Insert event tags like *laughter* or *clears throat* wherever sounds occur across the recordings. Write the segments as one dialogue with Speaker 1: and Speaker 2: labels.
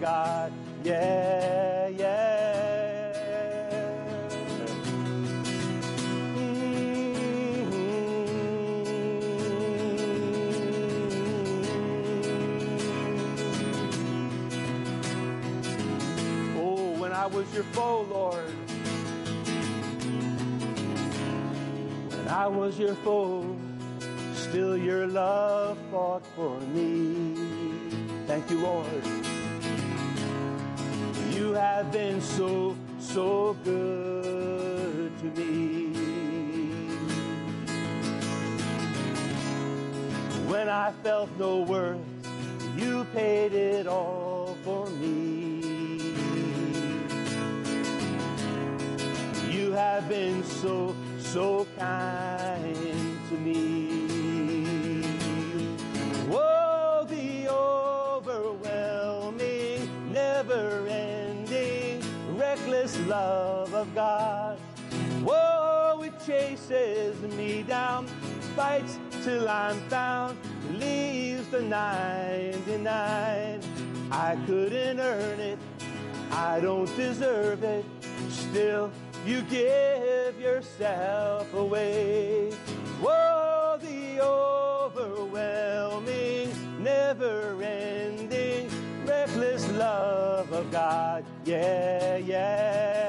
Speaker 1: God. Yeah, yeah. Mm-hmm. Oh, when I was your foe, Lord. When I was your foe, still your love fought for me. Thank you, Lord. You have been so, so good to me. When I felt no worth, you paid it all for me. You have been so, so kind to me. Love of God. Whoa, it chases me down, fights till I'm found, leaves the 99. I couldn't earn it, I don't deserve it, still you give yourself away. Whoa, the overwhelming, never ending, love of God. Yeah, yeah.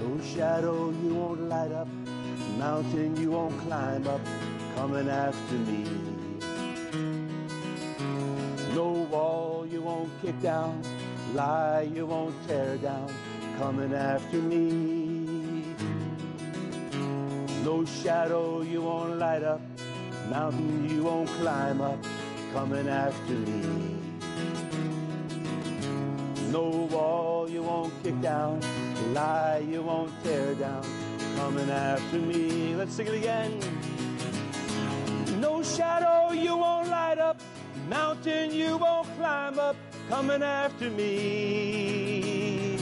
Speaker 1: No shadow you won't light up, mountain you won't climb up, coming after me. No wall you won't kick down, lie you won't tear down, coming after me. No shadow you won't light up, mountain you won't climb up, coming after me. No wall you won't kick down, lie you won't tear down, coming after me. Let's sing it again. No shadow mountain you won't climb up, coming after me.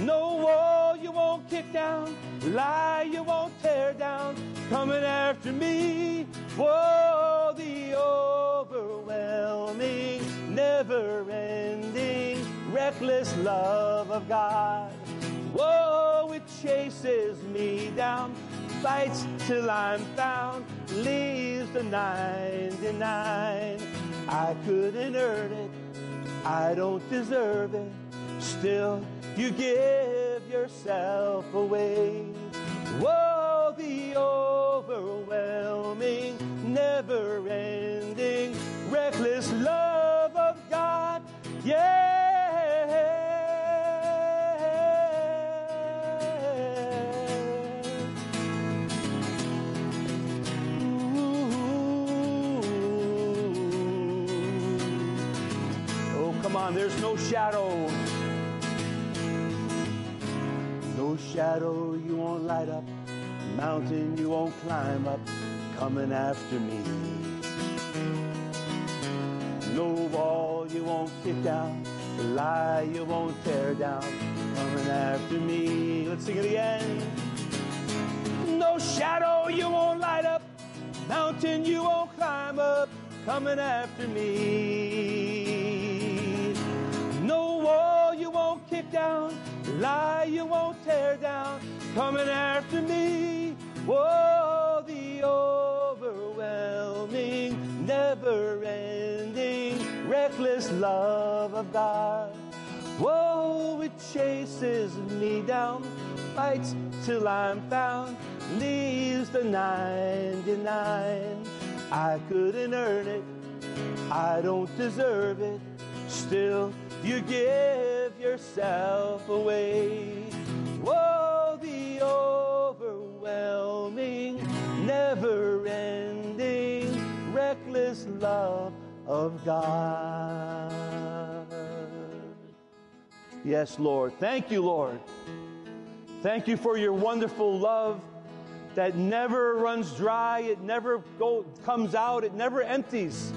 Speaker 1: No wall you won't kick down, lie you won't tear down, coming after me. Whoa, the overwhelming, never ending, reckless love of God. Whoa, it chases me down, fights till I'm found, leaves the 99. I couldn't earn it, I don't deserve it, still you give yourself away. Whoa, the overwhelming, never ending, reckless love of God. Yeah. On, there's no shadow. No shadow you won't light up, mountain you won't climb up, coming after me. No wall you won't kick down, lie you won't tear down, coming after me. Let's sing it again. No shadow you won't light up, mountain you won't climb up, coming after me. Kick down, lie you won't tear down, coming after me. Whoa, the overwhelming, never ending, reckless love of God. Whoa, it chases me down, fights till I'm found, leaves the 99. I couldn't earn it, I don't deserve it, still you give yourself away. Whoa, the overwhelming, never ending, reckless love of God. Yes, Lord. Thank you, Lord. Thank you for your wonderful love that never runs dry, it never go, comes out, it never empties.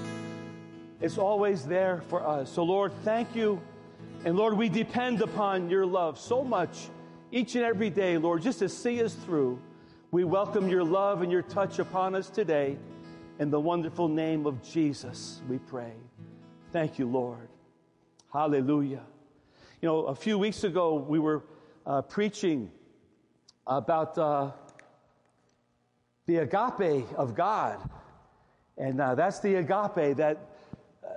Speaker 1: It's always there for us. So, Lord, thank you. And Lord, we depend upon your love so much each and every day, Lord, just to see us through. We welcome your love and your touch upon us today. In the wonderful name of Jesus, we pray. Thank you, Lord. Hallelujah. You know, a few weeks ago, we were uh, preaching about uh, the agape of God. And uh, that's the agape, that,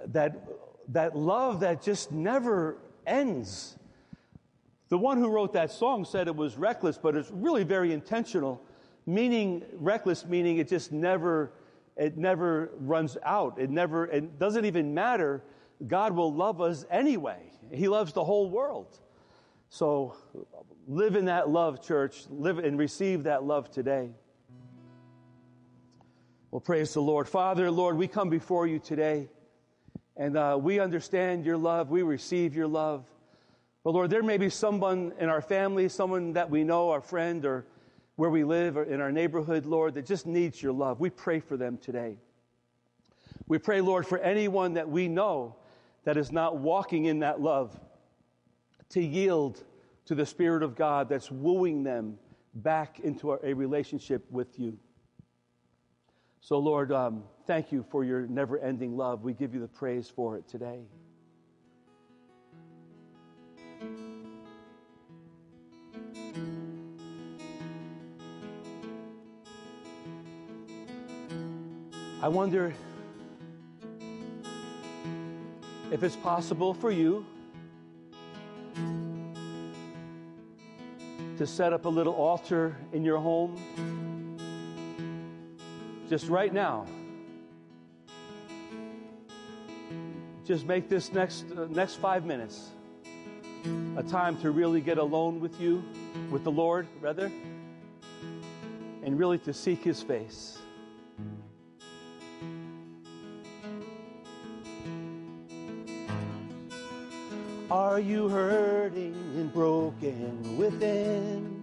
Speaker 1: that, that love that just never ends. The one who wrote that song said it was reckless, but it's really very intentional. Meaning, reckless meaning it just never, it never runs out. It never, it doesn't even matter. God will love us anyway. He loves the whole world. So live in that love, church. Live and receive that love today. Well, praise the Lord. Father, Lord, we come before you today and uh, we understand your love. We receive your love. But Lord, there may be someone in our family, someone that we know, our friend, or where we live, or in our neighborhood, Lord, that just needs your love. We pray for them today. We pray, Lord, for anyone that we know that is not walking in that love to yield to the Spirit of God that's wooing them back into a relationship with you. So, Lord, um, thank you for your never ending love. We give you the praise for it today. I wonder if it's possible for you to set up a little altar in your home just right now. Just make this next uh, next 5 minutes a time to really get alone with you, with the Lord, rather, and really to seek his face. Are you hurting and broken within?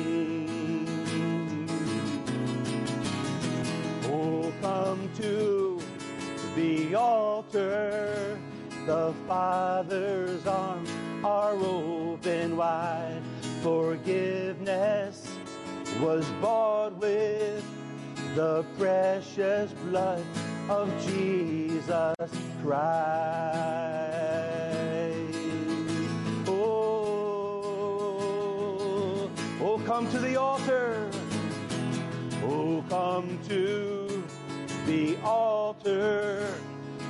Speaker 1: Come to the altar. The Father's arms are open wide. Forgiveness was bought with the precious blood of Jesus Christ. Oh, oh, come to the altar. Oh, come to the altar.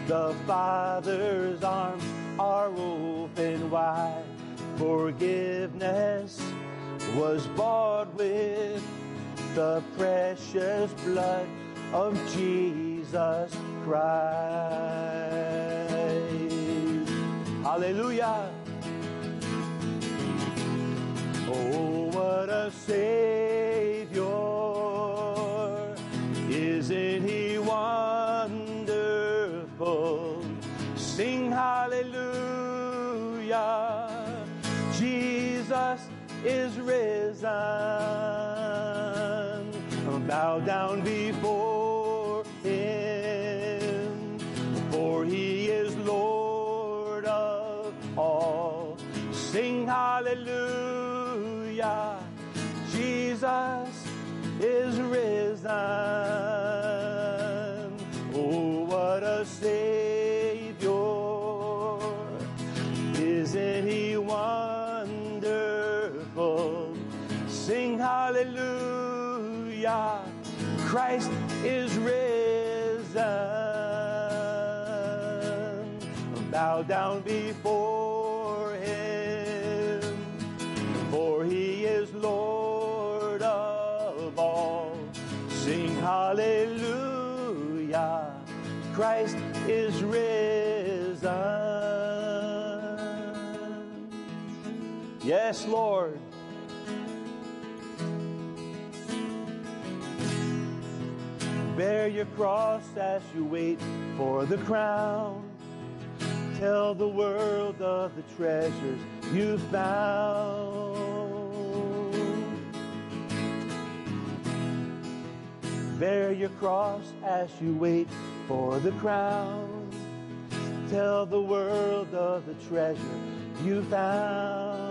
Speaker 1: The Father's arms are open wide. Forgiveness was bought with the precious blood of Jesus Christ. Hallelujah. Oh, what a Savior. Is risen. Bow down before him, for he is Lord of all. Sing hallelujah. Jesus is risen. Hallelujah. Christ is risen. Bow down before him, for he is Lord of all. Sing hallelujah. Christ is risen. Yes, Lord. Bear your cross as you wait for the crown. Tell the world of the treasures you've found. Bear your cross as you wait for the crown. Tell the world of the treasure you found.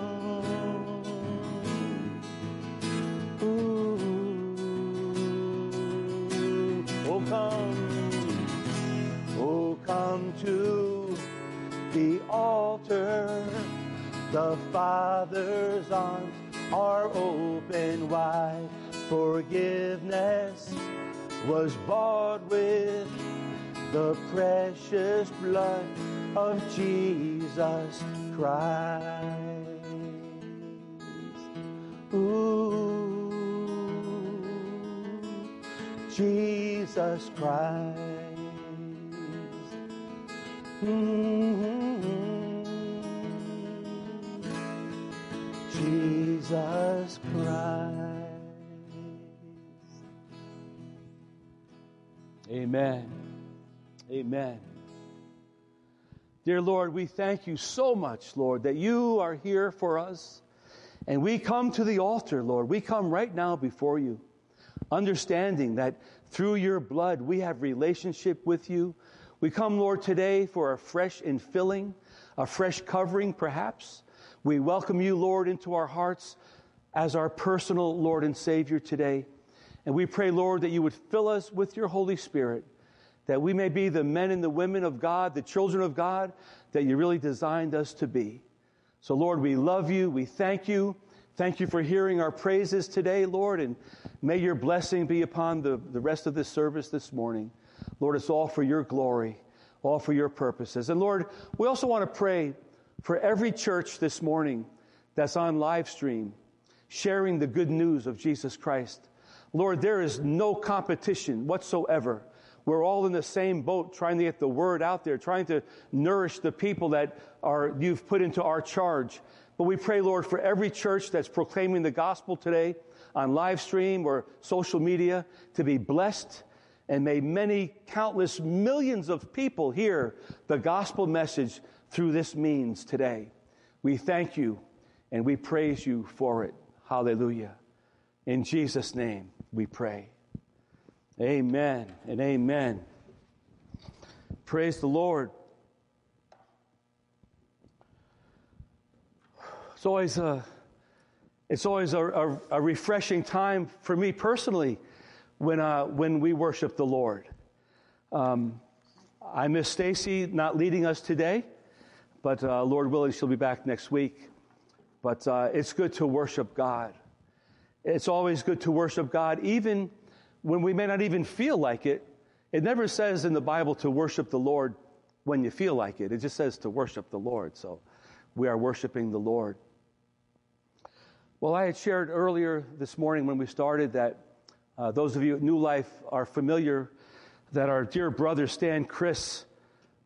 Speaker 1: The Father's arms are open wide. Forgiveness was bought with the precious blood of Jesus Christ. Ooh, Jesus Christ. Mhm. Jesus Christ. Amen. Amen. Dear Lord, we thank you so much, Lord, that you are here for us. And we come to the altar, Lord. We come right now before you, understanding that through your blood we have relationship with you. We come, Lord, today for a fresh infilling, a fresh covering, perhaps. We welcome you, Lord, into our hearts as our personal Lord and Savior today. And we pray, Lord, that you would fill us with your Holy Spirit, that we may be the men and the women of God, the children of God that you really designed us to be. So, Lord, we love you. We thank you. Thank you for hearing our praises today, Lord, and may your blessing be upon the, the rest of this service this morning. Lord, it's all for your glory, all for your purposes. And Lord, we also want to pray for every church this morning that's on live stream, sharing the good news of Jesus Christ. Lord, there is no competition whatsoever. We're all in the same boat trying to get the word out there, trying to nourish the people that are, you've put into our charge. But we pray, Lord, for every church that's proclaiming the gospel today on live stream or social media to be blessed. And may many, countless millions of people hear the gospel message through this means today. We thank you and we praise you for it. Hallelujah. In Jesus' name we pray. Amen and amen. Praise the Lord. It's always a, it's always a, a, a refreshing time for me personally when, uh, when we worship the Lord. Um, I miss Stacy not leading us today, but uh, Lord willing, she'll be back next week. But uh, it's good to worship God. It's always good to worship God, even when we may not even feel like it. It never says in the Bible to worship the Lord when you feel like it. It just says to worship the Lord. So we are worshiping the Lord. Well, I had shared earlier this morning when we started that uh, those of you at New Life are familiar that our dear brother Stan Chris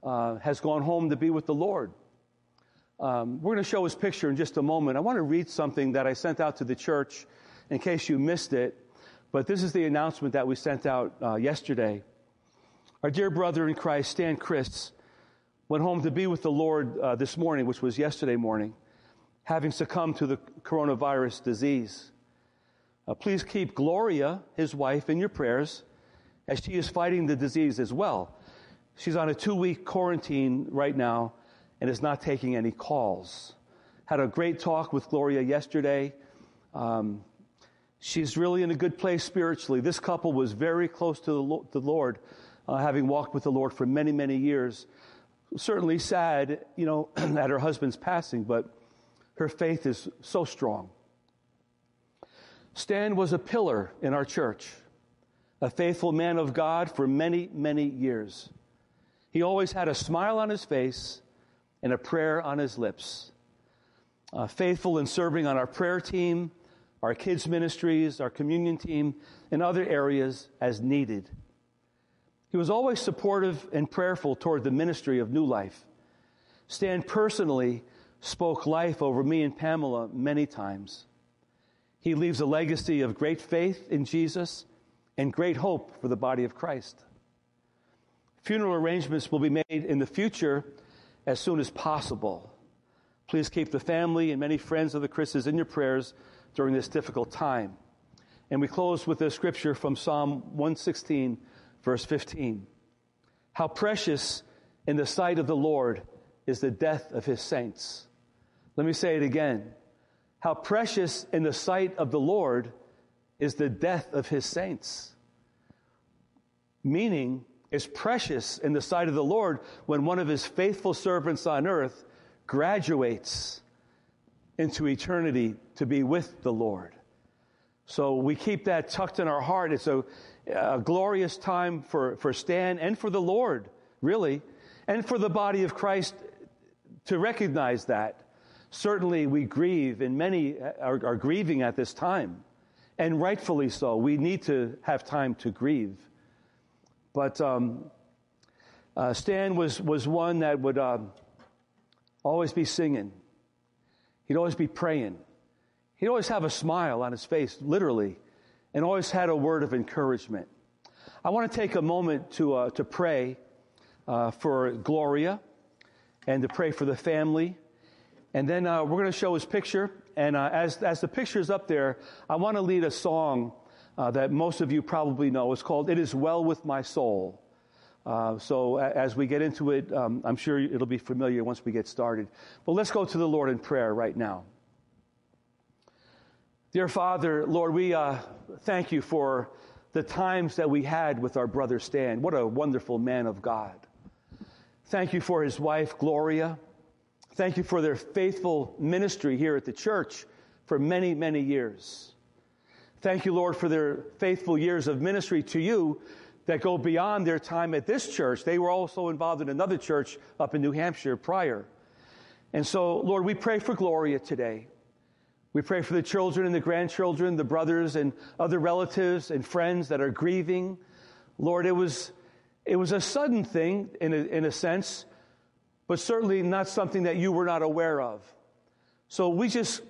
Speaker 1: uh, has gone home to be with the Lord. Um, we're going to show his picture in just a moment. I want to read something that I sent out to the church in case you missed it. But this is the announcement that we sent out uh, yesterday. Our dear brother in Christ, Stan Chris, went home to be with the Lord uh, this morning, which was yesterday morning. having succumbed to the coronavirus disease. Uh, please keep Gloria, his wife, in your prayers as she is fighting the disease as well. She's on a two week quarantine right now and is not taking any calls. Had a great talk with Gloria yesterday. Um, she's really in a good place spiritually. This couple was very close to the, Lord, uh, having walked with the Lord for many, many years. Certainly sad, you know, *clears throat* at her husband's passing, but her faith is so strong. Stan was a pillar in our church, a faithful man of God for many, many years. He always had a smile on his face and a prayer on his lips. Uh, faithful in serving on our prayer team, our kids' ministries, our communion team, and other areas as needed. He was always supportive and prayerful toward the ministry of New Life. Stan personally spoke life over me and Pamela many times. He leaves a legacy of great faith in Jesus and great hope for the body of Christ. Funeral arrangements will be made in the future as soon as possible. Please keep the family and many friends of the Chris's in your prayers during this difficult time. And we close with a scripture from Psalm 116, verse 15. How precious in the sight of the Lord is the death of his saints. Let me say it again. How precious in the sight of the Lord is the death of his saints. Meaning, it's precious in the sight of the Lord when one of his faithful servants on earth graduates into eternity to be with the Lord. So we keep that tucked in our heart. It's a, a, glorious time for, for Stan and for the Lord, really, and for the body of Christ to recognize that. Certainly, we grieve, and many are, are grieving at this time, and rightfully so. We need to have time to grieve. But um, uh, Stan was, was one that would um, always be singing, he'd always be praying, he'd always have a smile on his face, literally, and always had a word of encouragement. I want to take a moment to, uh, to pray uh, for Gloria and to pray for the family and then uh, we're going to show his picture. And uh, as, as the picture is up there, I want to lead a song uh, that most of you probably know. It's called It Is Well With My Soul. Uh, so as we get into it, um, I'm sure it'll be familiar once we get started. But let's go to the Lord in prayer right now. Dear Father, Lord, we uh, thank you for the times that we had with our brother Stan. What a wonderful man of God. Thank you for his wife, Gloria. Thank you for their faithful ministry here at the church for many, many years. Thank you, Lord, for their faithful years of ministry to you that go beyond their time at this church. They were also involved in another church up in New Hampshire prior. And so, Lord, we pray for Gloria today. We pray for the children and the grandchildren, the brothers and other relatives and friends that are grieving. Lord, it was, it was a sudden thing in a, in a sense but certainly not something that you were not aware of. So we just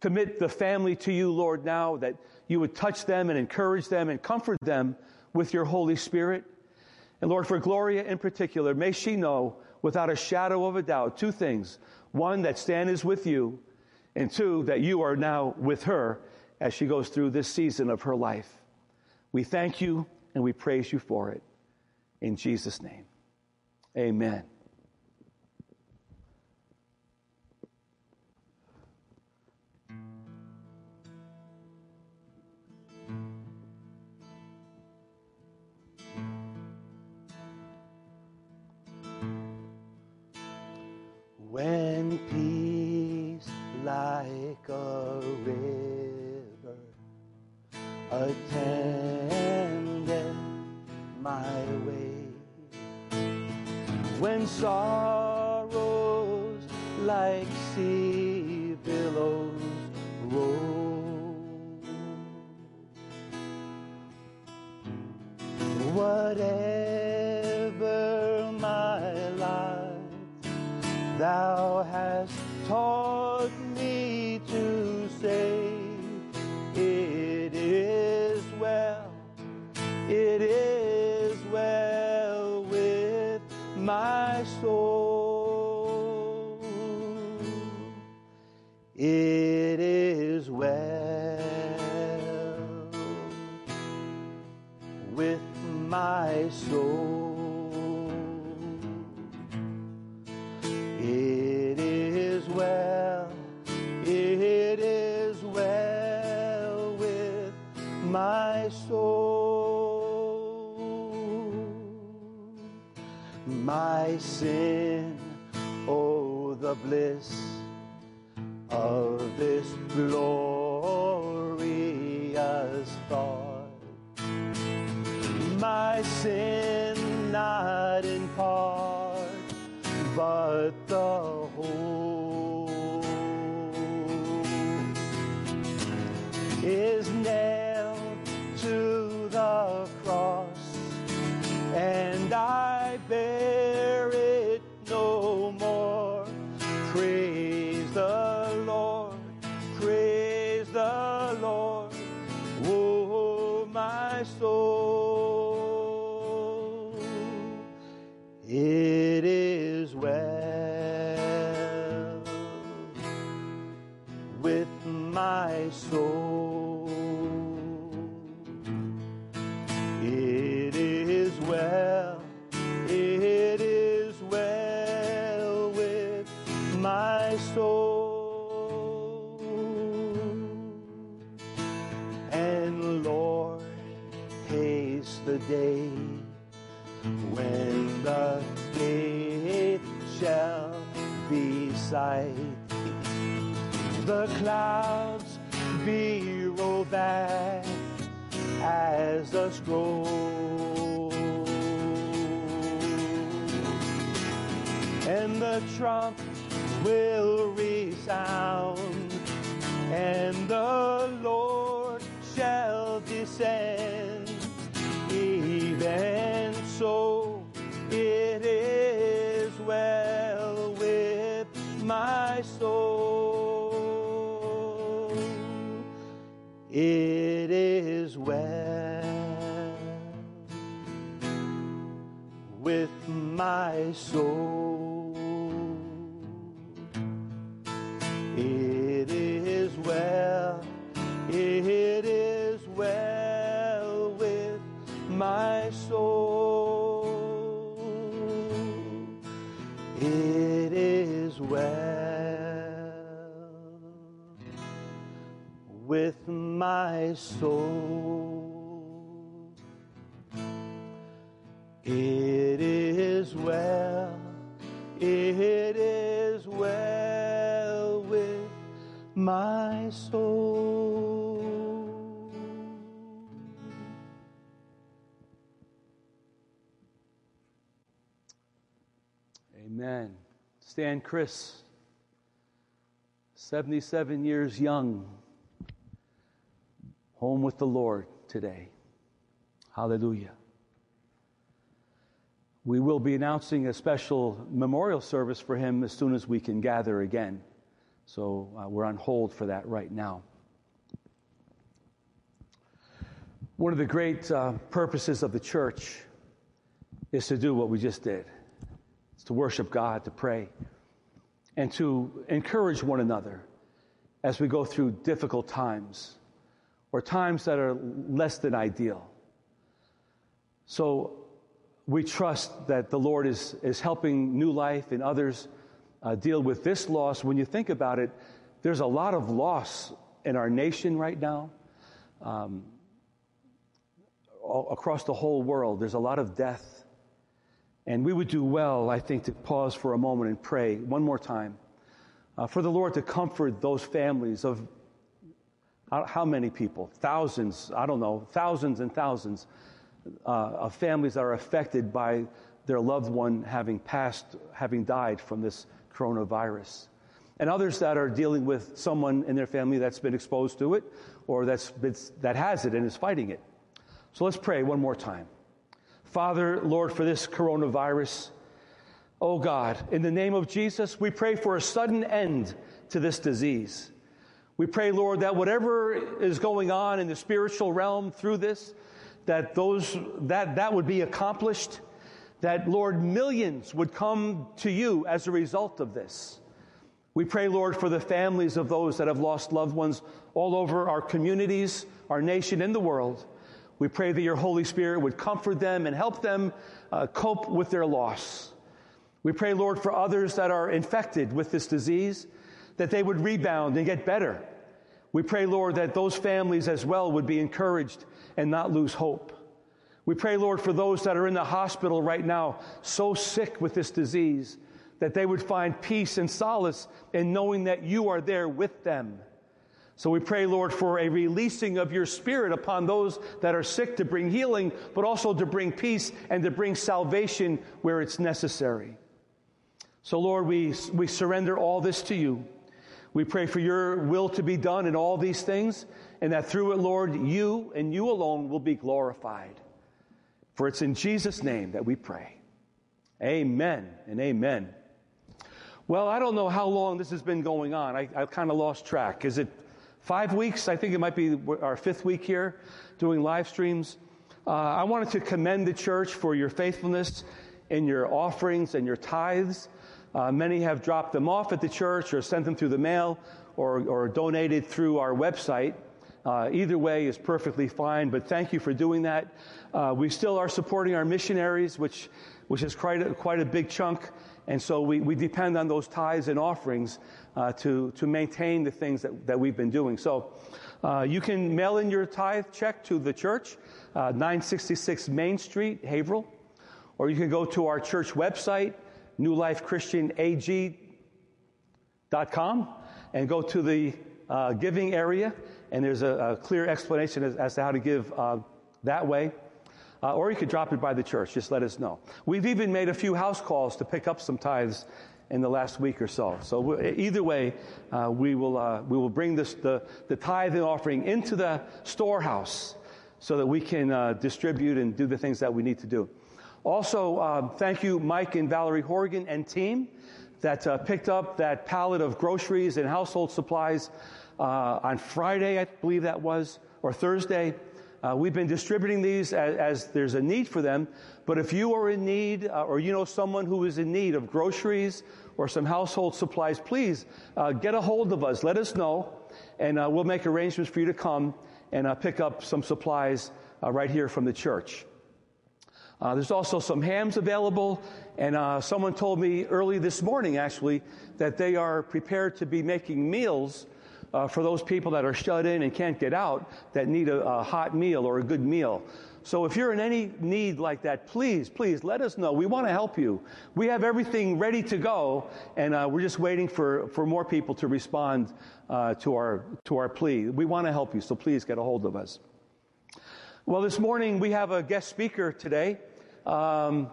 Speaker 1: commit the family to you, Lord, now that you would touch them and encourage them and comfort them with your Holy Spirit. And Lord, for Gloria in particular, may she know without a shadow of a doubt two things. One, that Stan is with you, and two, that you are now with her as she goes through this season of her life. We thank you and we praise you for it. In Jesus' name, amen. Peace like a river. Attended my way, when sorrows sin, oh, the bliss of this glorious Stan Chris, 77 years young, home with the Lord today. Hallelujah. We will be announcing a special memorial service for him as soon as we can gather again. So uh, we're on hold for that right now. One of the great uh, purposes of the church is to do what we just did. To worship God, to pray, and to encourage one another as we go through difficult times or times that are less than ideal. So we trust that the Lord is, is helping New Life and others uh, deal with this loss. When you think about it, there's a lot of loss in our nation right now. Um, across the whole world, there's a lot of death. And we would do well, I think, to pause for a moment and pray one more time uh, for the Lord to comfort those families of how, many people? Thousands, I don't know, thousands and thousands uh, of families that are affected by their loved one having passed, having died from this coronavirus. And others that are dealing with someone in their family that's been exposed to it or that's been, that has it and is fighting it. So let's pray one more time. Father, Lord, for this coronavirus, oh God, in the name of Jesus, we pray for a sudden end to this disease. We pray, Lord, that whatever is going on in the spiritual realm through this, that those that that would be accomplished, that Lord, millions would come to you as a result of this. We pray, Lord, for the families of those that have lost loved ones all over our communities, our nation, and the world. We pray that your Holy Spirit would comfort them and help them uh, cope with their loss. We pray, Lord, for others that are infected with this disease, that they would rebound and get better. We pray, Lord, that those families as well would be encouraged and not lose hope. We pray, Lord, for those that are in the hospital right now, so sick with this disease, that they would find peace and solace in knowing that you are there with them. So we pray, Lord, for a releasing of your spirit upon those that are sick to bring healing, but also to bring peace and to bring salvation where it's necessary. So, Lord, we, we surrender all this to you. We pray for your will to be done in all these things, and that through it, Lord, you and you alone will be glorified. For it's in Jesus' name that we pray. Amen and amen. Well, I don't know how long this has been going on. I, I kind of lost track. Is it five weeks? I think it might be our fifth week here doing live streams. Uh, I wanted to commend the church for your faithfulness in your offerings and your tithes. Uh, many have dropped them off at the church or sent them through the mail or, or donated through our website. Uh, either way is perfectly fine, but thank you for doing that. Uh, we still are supporting our missionaries, which, which is quite a, quite a big chunk. And so we, we depend on those tithes and offerings uh, to, to maintain the things that, that we've been doing. So uh, you can mail in your tithe check to the church, uh, 966 Main Street, Haverhill, or you can go to our church website, newlifechristianag.com, and go to the uh, giving area, and there's a, a clear explanation as, as, to how to give uh, that way. Uh, or you could drop it by the church. Just let us know. We've even made a few house calls to pick up some tithes in the last week or so. So either way, uh, we will uh, we will bring this, the the tithing offering into the storehouse so that we can uh, distribute and do the things that we need to do. Also, um, thank you, Mike and Valerie Horgan and team that uh, picked up that pallet of groceries and household supplies uh, on Friday, I believe that was, or Thursday. Uh, we've been distributing these as, as, there's a need for them. But if you are in need, uh, or you know someone who is in need of groceries or some household supplies, please uh, get a hold of us. Let us know, and uh, we'll make arrangements for you to come and uh, pick up some supplies uh, right here from the church. there's also some hams available, and someone told me early this morning, actually, that they are prepared to be making meals uh, for those people that are shut in and can't get out that need a, a hot meal or a good meal. So if you're in any need like that, please, please let us know. We want to help you. We have everything ready to go, and uh, we're just waiting for, for more people to respond uh, to, our, to our plea. We want to help you, so please get a hold of us. Well, this morning we have a guest speaker today. Um,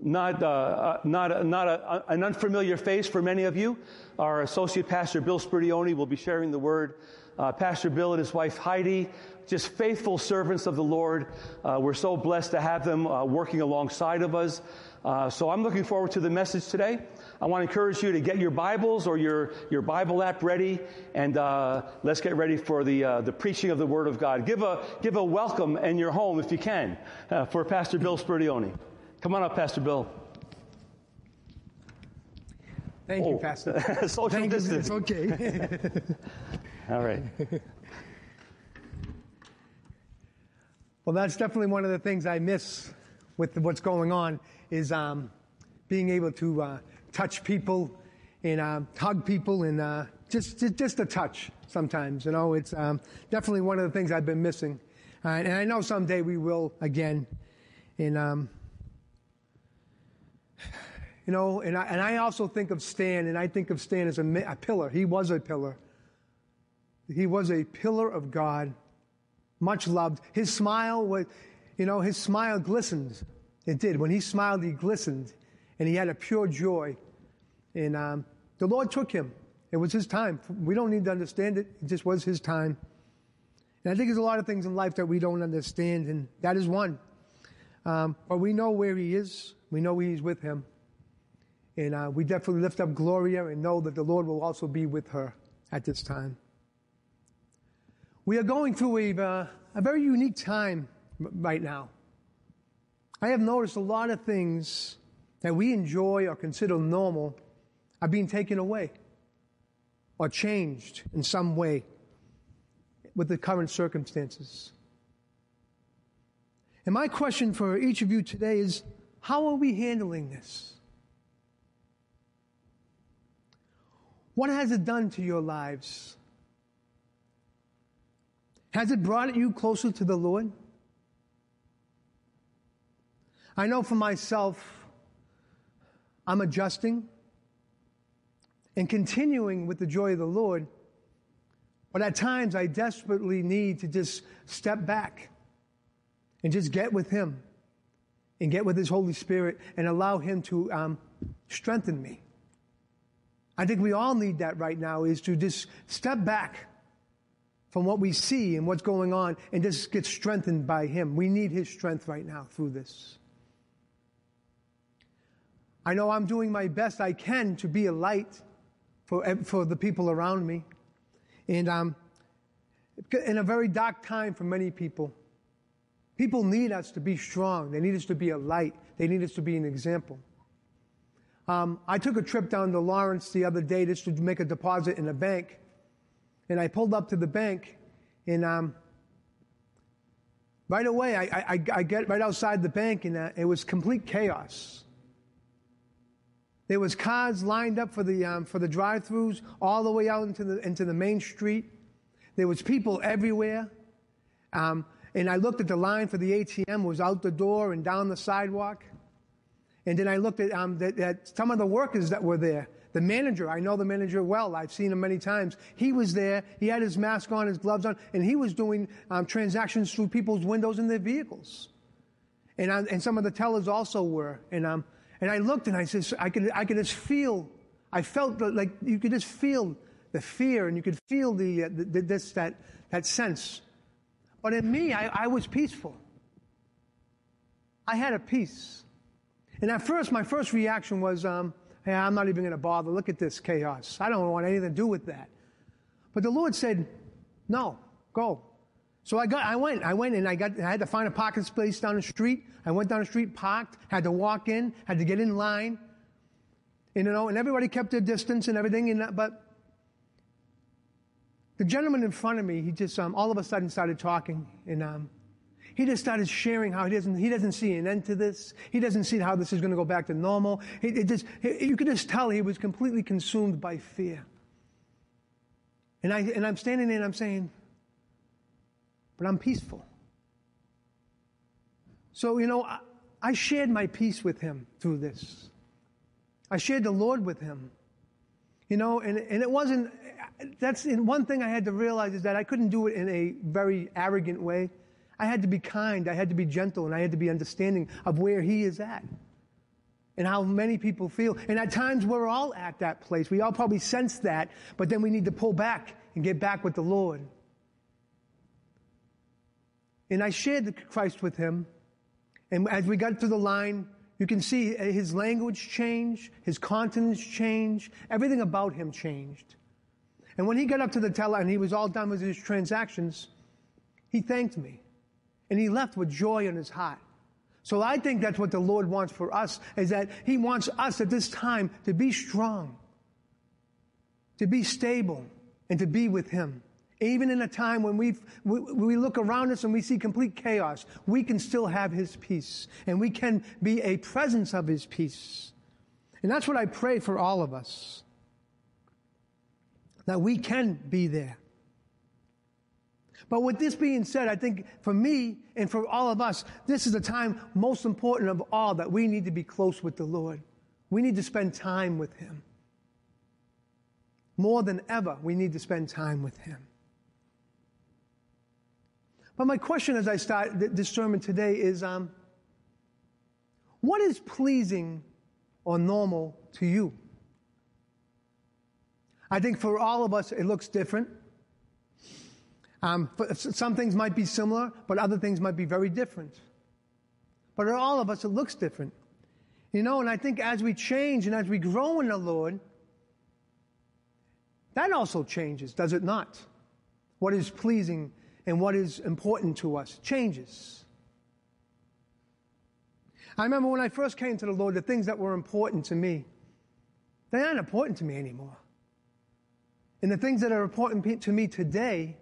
Speaker 1: not, uh, uh, not, not a, an unfamiliar face for many of you. Our associate pastor, Bill Spurdione, will be sharing the word. Uh, pastor Bill and his wife Heidi, just faithful servants of the Lord. Uh, we're so blessed to have them uh, working alongside of us. Uh, so I'm looking forward to the message today. I want to encourage you to get your Bibles or your, your Bible app ready, and let's get ready for the, the preaching of the Word of God. Give a, give a welcome in your home if you can for Pastor Bill Spurdione. Come on up, Pastor Bill.
Speaker 2: Thank oh. you, Pastor. *laughs*
Speaker 1: Social Thank distance.
Speaker 2: It's okay. *laughs*
Speaker 1: All right. *laughs*
Speaker 2: Well, that's definitely one of the things I miss with what's going on is um, being able to uh, touch people and uh, hug people and uh, just, just, just a touch sometimes. You know, it's um, definitely one of the things I've been missing, and I know someday we will again. And um, *sighs* you know, and I, and I also think of Stan, and I think of Stan as a, a pillar. He was a pillar. He was a pillar of God, much loved. His smile was, you know, his smile glistened. It did. When he smiled, he glistened, and he had a pure joy. And um, the Lord took him. It was his time. We don't need to understand it. It just was his time. And I think there's a lot of things in life that we don't understand, and that is one. Um, but we know where he is. We know he's with him. And uh, we definitely lift up Gloria and know that the Lord will also be with her at this time. We are going through a, uh, a very unique time right now. I have noticed a lot of things that we enjoy or consider normal are being taken away. or changed in some way with the current circumstances. And my question for each of you today is how are we handling this? What has it done to your lives? Has it brought you closer to the Lord? I know for myself, I'm adjusting and continuing with the joy of the Lord, but at times I desperately need to just step back and just get with Him and get with His Holy Spirit and allow Him to um, strengthen me. I think we all need that right now is to just step back from what we see and what's going on and just get strengthened by Him. We need His strength right now through this. I know I'm doing my best I can to be a light for, for the people around me. And um, in a very dark time for many people, people need us to be strong. They need us to be a light. They need us to be an example. Um, I took a trip down to Lawrence the other day just to make a deposit in a bank. And I pulled up to the bank, and um, right away I, I, I, get right outside the bank, and uh, it was complete chaos. There was cars lined up for the, um, for the drive-throughs all the way out into the, into the main street. There was people everywhere. Um, and I looked at the line for the ATM was out the door and down the sidewalk. And then I looked at, um, at some of the workers that were there. The manager, I know the manager well. I've seen him many times. He was there. He had his mask on, his gloves on, and he was doing um, transactions through people's windows in their vehicles. And, I, and some of the tellers also were. And um, and I looked and I said, I could, I could just feel, I felt like you could just feel the fear and you could feel the, uh, the this, that, that sense. But in me, I, I was peaceful. I had a peace. And at first, my first reaction was, um, hey, I'm not even going to bother. Look at this chaos. I don't want anything to do with that. But the Lord said, no, go. So I got, I went, I went and I got, I had to find a parking space down the street. I went down the street, parked, had to walk in, had to get in line. And, you know, and everybody kept their distance and everything. And, but the gentleman in front of me, he just, um, all of a sudden started talking and, um, he just started sharing how he doesn't, he doesn't see an end to this. He doesn't see how this is going to go back to normal. He, it just, you could just tell he was completely consumed by fear. And I, and I'm standing there and I'm saying, but I'm peaceful. So, you know, I, I shared my peace with him through this. I shared the Lord with him. You know, and, and it wasn't, that's one thing I had to realize is that I couldn't do it in a very arrogant way. I had to be kind, I had to be gentle, and I had to be understanding of where he is at and how many people feel. And at times we're all at that place. We all probably sense that, but then we need to pull back and get back with the Lord. And I shared Christ with him. And as we got to the line, you can see his language changed, his countenance changed, everything about him changed. And when he got up to the teller and he was all done with his transactions, he thanked me. And he left with joy in his heart. So I think that's what the Lord wants for us, is that he wants us at this time to be strong, to be stable, and to be with him. Even in a time when we we look around us and we see complete chaos, we can still have His peace. And we can be a presence of His peace. And that's what I pray for all of us. That we can be there. But with this being said, I think for me and for all of us, this is the time most important of all that we need to be close with the Lord. We need to spend time with Him. More than ever, we need to spend time with Him. But my question as I start this sermon today is um, what is pleasing or normal to you? I think for all of us, it looks different. Um, some things might be similar, but other things might be very different. But for all of us, it looks different. You know, and I think as we change and as we grow in the Lord, that also changes, does it not? What is pleasing and what is important to us changes. I remember when I first came to the Lord, the things that were important to me, they aren't important to me anymore. And the things that are important to me today,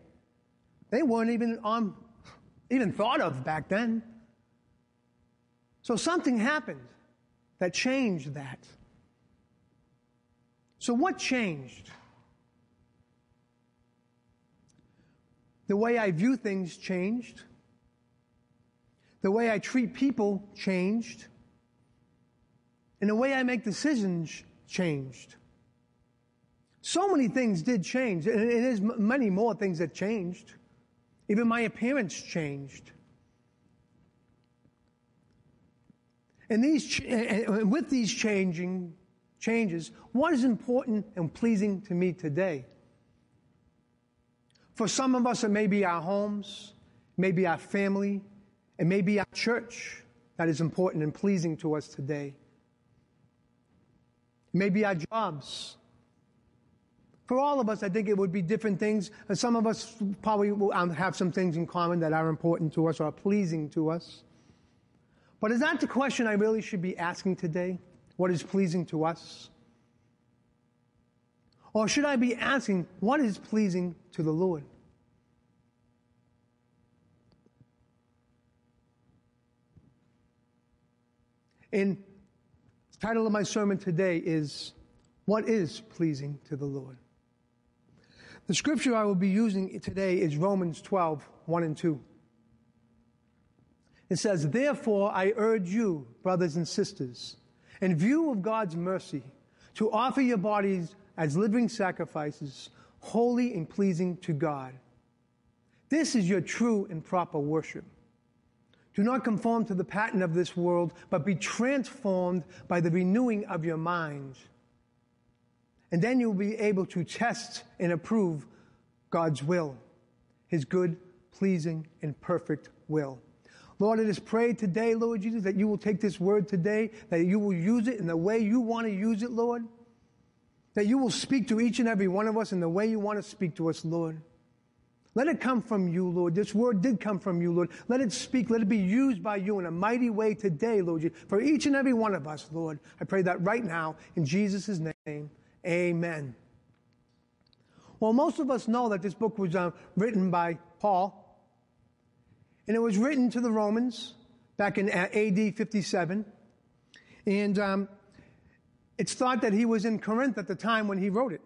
Speaker 2: they weren't even on, even thought of back then. So something happened that changed that. So what changed? The way I view things changed. The way I treat people changed. And the way I make decisions changed. So many things did change. And there's many more things that changed. Even my appearance changed. And these, and with these changing changes, what is important and pleasing to me today? For some of us, it may be our homes, maybe our family, it may be our church that is important and pleasing to us today. Maybe our jobs, for all of us, I think it would be different things. Some of us probably will um, have some things in common that are important to us or pleasing to us. But is that the question I really should be asking today? What is pleasing to us? Or should I be asking, what is pleasing to the Lord? And the title of my sermon today is, What is Pleasing to the Lord? The scripture I will be using today is Romans 12, 1 and 2. It says, Therefore I urge you, brothers and sisters, in view of God's mercy, to offer your bodies as living sacrifices, holy and pleasing to God. This is your true and proper worship. Do not conform to the pattern of this world, but be transformed by the renewing of your mind and then you'll be able to test and approve God's will, His good, pleasing, and perfect will. Lord, it is pray today, Lord Jesus, that you will take this word today, that you will use it in the way you want to use it, Lord. That you will speak to each and every one of us in the way you want to speak to us, Lord. Let it come from you, Lord. This word did come from you, Lord. Let it speak. Let it be used by you in a mighty way today, Lord. Jesus, for each and every one of us, Lord. I pray that right now in Jesus' name. Amen. Well, most of us know that this book was uh, written by Paul, and it was written to the Romans back in uh, AD 57. And um, it's thought that he was in Corinth at the time when he wrote it.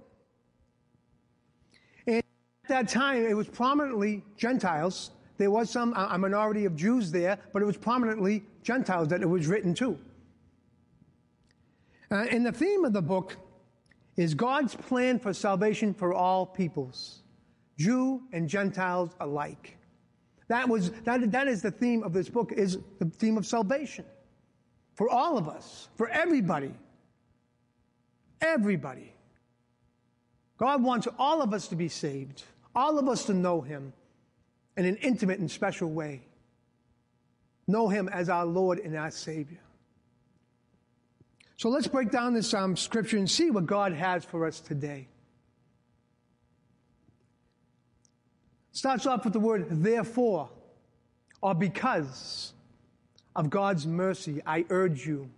Speaker 2: And at that time, it was prominently Gentiles. There was some, a minority of Jews there, but it was prominently Gentiles that it was written to. Uh, and the theme of the book is God's plan for salvation for all peoples, Jew and Gentiles alike. That was that, that is the theme of this book is the theme of salvation for all of us, for everybody. Everybody. God wants all of us to be saved, all of us to know him in an intimate and special way. Know him as our Lord and our Savior. So let's break down this um, scripture and see what God has for us today. Starts off with the word therefore, or because of God's mercy, I urge you.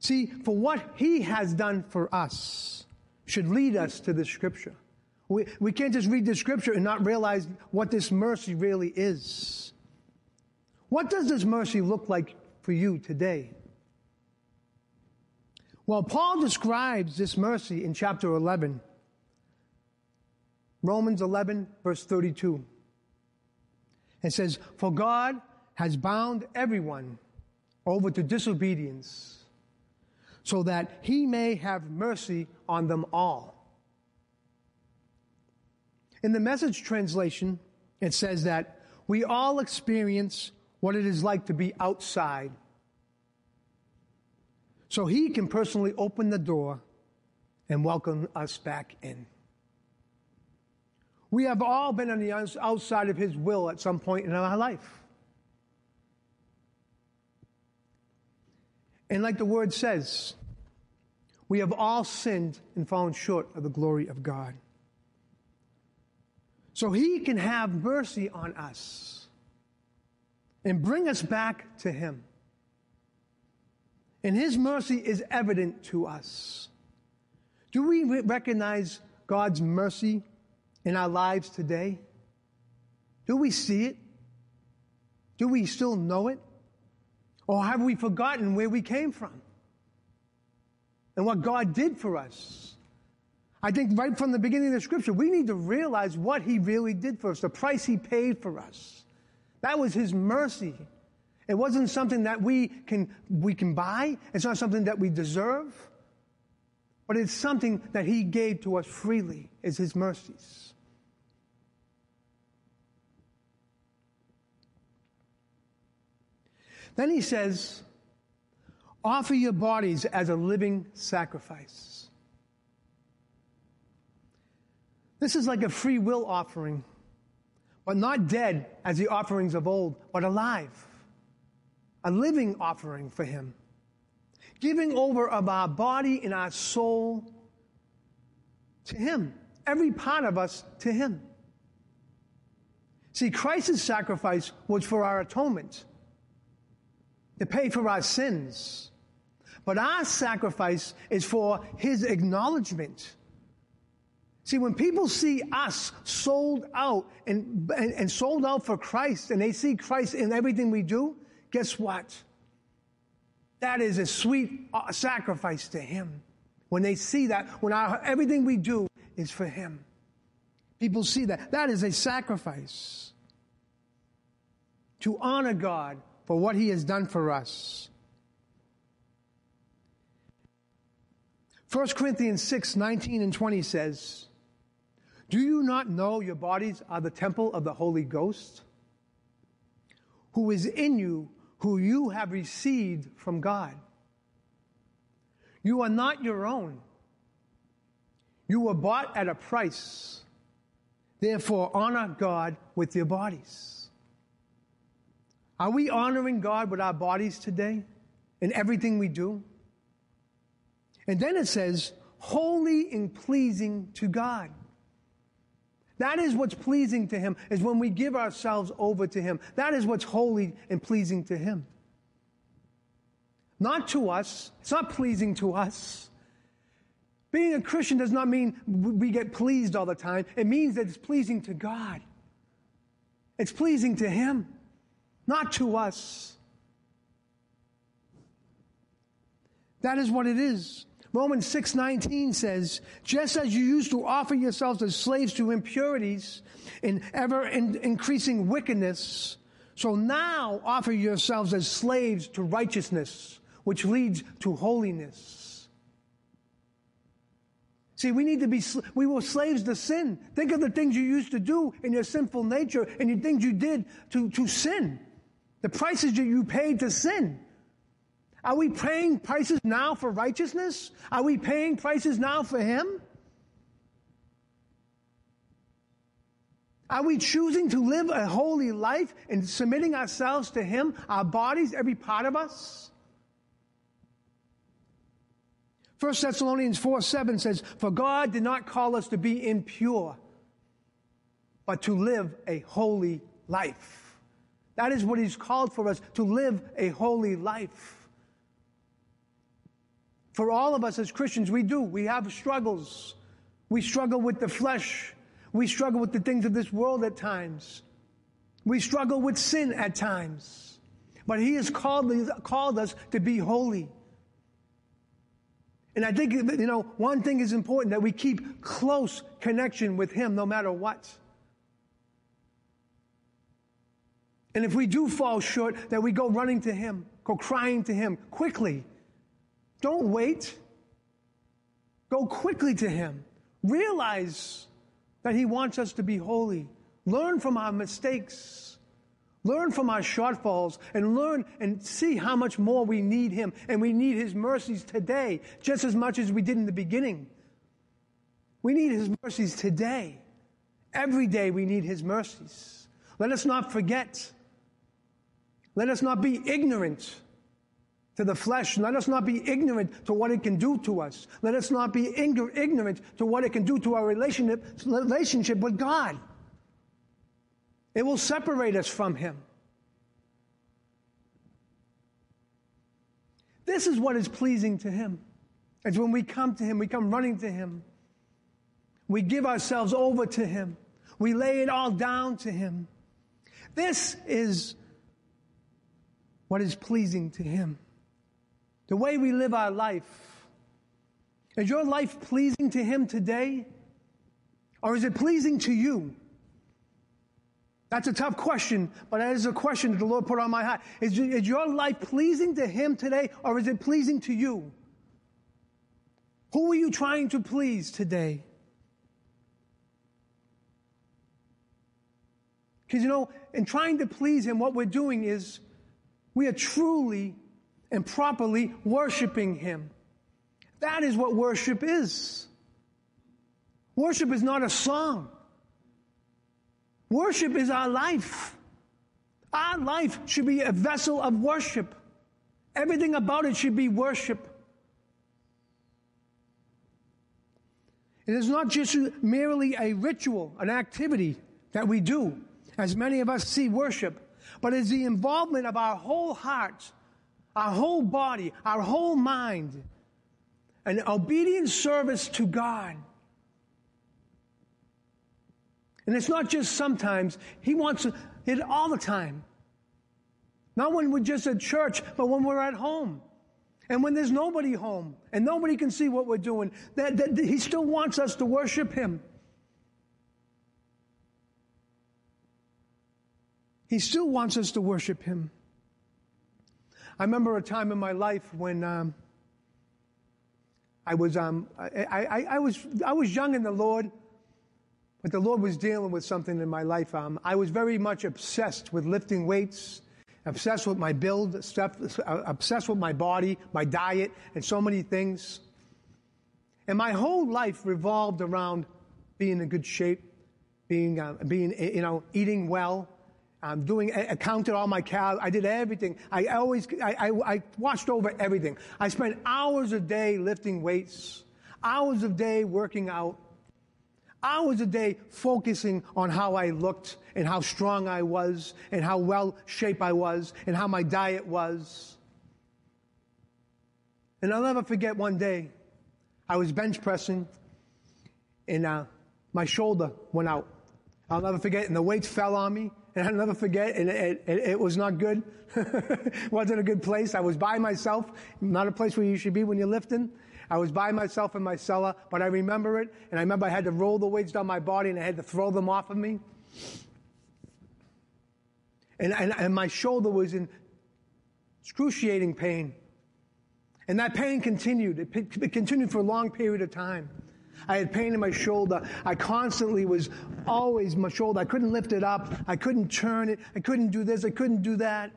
Speaker 2: See, for what He has done for us should lead us to the scripture. We, we can't just read the scripture and not realize what this mercy really is. What does this mercy look like for you today. Well, Paul describes this mercy in chapter 11, Romans 11, verse 32. It says, For God has bound everyone over to disobedience, so that he may have mercy on them all. In the message translation, it says that we all experience what it is like to be outside. So he can personally open the door and welcome us back in. We have all been on the outside of his will at some point in our life. And like the word says, we have all sinned and fallen short of the glory of God. So he can have mercy on us and bring us back to Him. And His mercy is evident to us. Do we recognize God's mercy in our lives today? Do we see it? Do we still know it? Or have we forgotten where we came from and what God did for us? I think right from the beginning of the scripture, we need to realize what He really did for us, the price He paid for us. That was His mercy. It wasn't something that we can, we can buy. It's not something that we deserve. But it's something that He gave to us freely, is His mercies. Then He says, offer your bodies as a living sacrifice. This is like a free will offering, but not dead as the offerings of old, but alive. A living offering for Him giving over of our body and our soul to Him. Every part of us to Him. See, Christ's sacrifice was for our atonement, to pay for our sins. But our sacrifice is for His acknowledgement. See, when people see us sold out and, and, and, sold out for Christ and they see Christ in everything we do, guess what? That is a sweet uh, sacrifice to Him. When they see that, when our, everything we do is for Him, people see that. That is a sacrifice to honor God for what He has done for us. 1 Corinthians 6 19 and 20 says, Do you not know your bodies are the temple of the Holy Ghost, who is in you? who you have received from God. You are not your own. You were bought at a price. Therefore, honor God with your bodies. Are we honoring God with our bodies today in everything we do? And then it says, holy and pleasing to God. That is what's pleasing to Him, is when we give ourselves over to Him. That is what's holy and pleasing to Him. Not to us. It's not pleasing to us. Being a Christian does not mean we get pleased all the time. It means that it's pleasing to God. It's pleasing to Him, not to us. That is what it is. Romans 6:19 says, "Just as you used to offer yourselves as slaves to impurities in ever in increasing wickedness, so now offer yourselves as slaves to righteousness, which leads to holiness." See, we need to be, we were slaves to sin. Think of the things you used to do in your sinful nature and the things you did to, to sin. The prices that you paid to sin. Are we paying prices now for righteousness? Are we paying prices now for Him? Are we choosing to live a holy life and submitting ourselves to Him, our bodies, every part of us? 1 Thessalonians 4 7 says, For God did not call us to be impure, but to live a holy life. That is what He's called for us, to live a holy life. For all of us as Christians, we do. We have struggles. We struggle with the flesh. We struggle with the things of this world at times. We struggle with sin at times. But He has called, called us to be holy. And I think, you know, one thing is important that we keep close connection with Him no matter what. And if we do fall short, that we go running to Him, go crying to Him quickly don't wait. Go quickly to Him. Realize that He wants us to be holy. Learn from our mistakes. Learn from our shortfalls and learn and see how much more we need Him. And we need His mercies today, just as much as we did in the beginning. We need His mercies today. Every day we need His mercies. Let us not forget. Let us not be ignorant to the flesh. Let us not be ignorant to what it can do to us. Let us not be ignorant to what it can do to our relationship, relationship with God. It will separate us from Him. This is what is pleasing to Him. It's when we come to Him, we come running to Him. We give ourselves over to Him. We lay it all down to Him. This is what is pleasing to Him. The way we live our life. Is your life pleasing to Him today? Or is it pleasing to you? That's a tough question, but that is a question that the Lord put on my heart. Is, is your life pleasing to Him today, or is it pleasing to you? Who are you trying to please today? Because you know, in trying to please Him, what we're doing is we are truly and properly worshiping Him. That is what worship is. Worship is not a song. Worship is our life. Our life should be a vessel of worship. Everything about it should be worship. It is not just merely a ritual, an activity that we do, as many of us see worship, but it's the involvement of our whole heart, our whole body, our whole mind, an obedient service to God. And it's not just sometimes, He wants it all the time. Not when we're just at church, but when we're at home. And when there's nobody home and nobody can see what we're doing, that, that, He still wants us to worship Him. He still wants us to worship Him. I remember a time in my life when um, I was um, I, I, I, was I was young in the Lord, but the Lord was dealing with something in my life. Um, I was very much obsessed with lifting weights, obsessed with my build, stuff, obsessed with my body, my diet, and so many things. And my whole life revolved around being in good shape, being, uh, being you know, eating well, um, doing, I counted all my calories. I did everything. I always, I, I, I watched over everything. I spent hours a day lifting weights, hours a day working out hours a day focusing on how I looked and how strong I was and how well shaped I was and how my diet was. And I'll never forget one day, I was bench pressing and uh, my shoulder went out. I'll never forget, and the weights fell on me, and I'll never forget, and it, it, it was not good. *laughs* wasn't a good place. I was by myself, not a place where you should be when you're lifting. I was by myself in my cellar, but I remember it, and I remember I had to roll the weights down my body and I had to throw them off of me. And, and, and my shoulder was in excruciating pain. And that pain continued. It, it continued for a long period of time. I had pain in my shoulder. I constantly was always my shoulder. I couldn't lift it up. I couldn't turn it. I couldn't do this. I couldn't do that.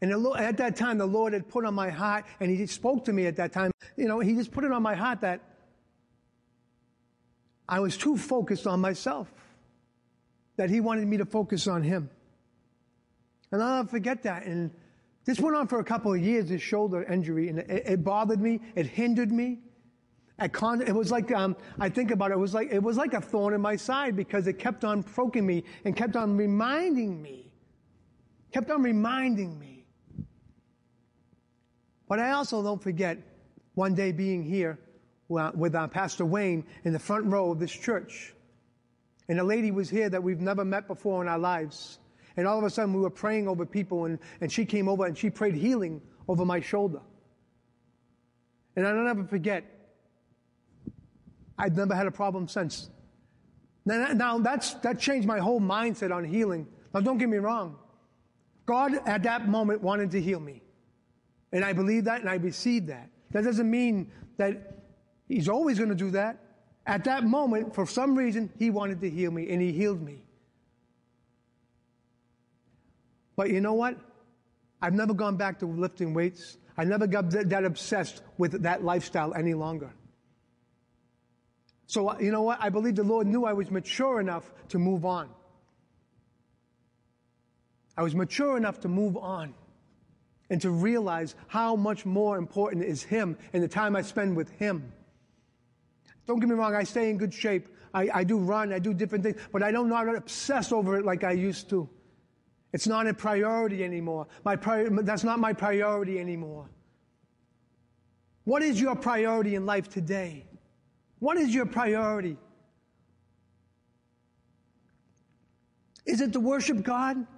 Speaker 2: And at that time, the Lord had put on my heart, and He spoke to me at that time. You know, He just put it on my heart that I was too focused on myself, that He wanted me to focus on Him. And I'll never forget that. And this went on for a couple of years, this shoulder injury, and it bothered me, it hindered me. Con- it was like um, I think about it, it was like it was like a thorn in my side because it kept on poking me and kept on reminding me, kept on reminding me but I also don't forget one day being here with uh, Pastor Wayne in the front row of this church. And a lady was here that we've never met before in our lives. And all of a sudden we were praying over people and, and she came over and she prayed healing over my shoulder. And I'll never forget, I've never had a problem since. Now, now that's, that changed my whole mindset on healing. Now don't get me wrong. God at that moment wanted to heal me. And I believe that and I received that. That doesn't mean that He's always going to do that. At that moment, for some reason, He wanted to heal me and He healed me. But you know what? I've never gone back to lifting weights. I never got that obsessed with that lifestyle any longer. So, you know what? I believe the Lord knew I was mature enough to move on. I was mature enough to move on and to realize how much more important is Him and the time I spend with Him. Don't get me wrong, I stay in good shape. I, I do run, I do different things, but I don't not obsess over it like I used to. It's not a priority anymore. My prior, that's not my priority anymore. What is your priority in life today? What is your priority? Is it to worship God?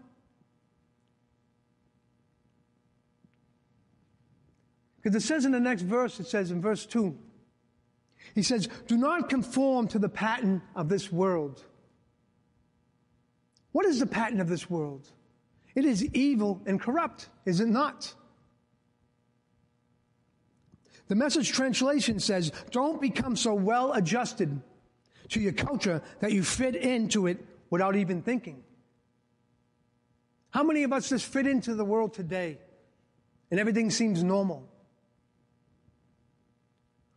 Speaker 2: Because it says in the next verse, it says in verse 2, he says, Do not conform to the pattern of this world. What is the pattern of this world? It is evil and corrupt, is it not? The message translation says, Don't become so well adjusted to your culture that you fit into it without even thinking. How many of us just fit into the world today and everything seems normal?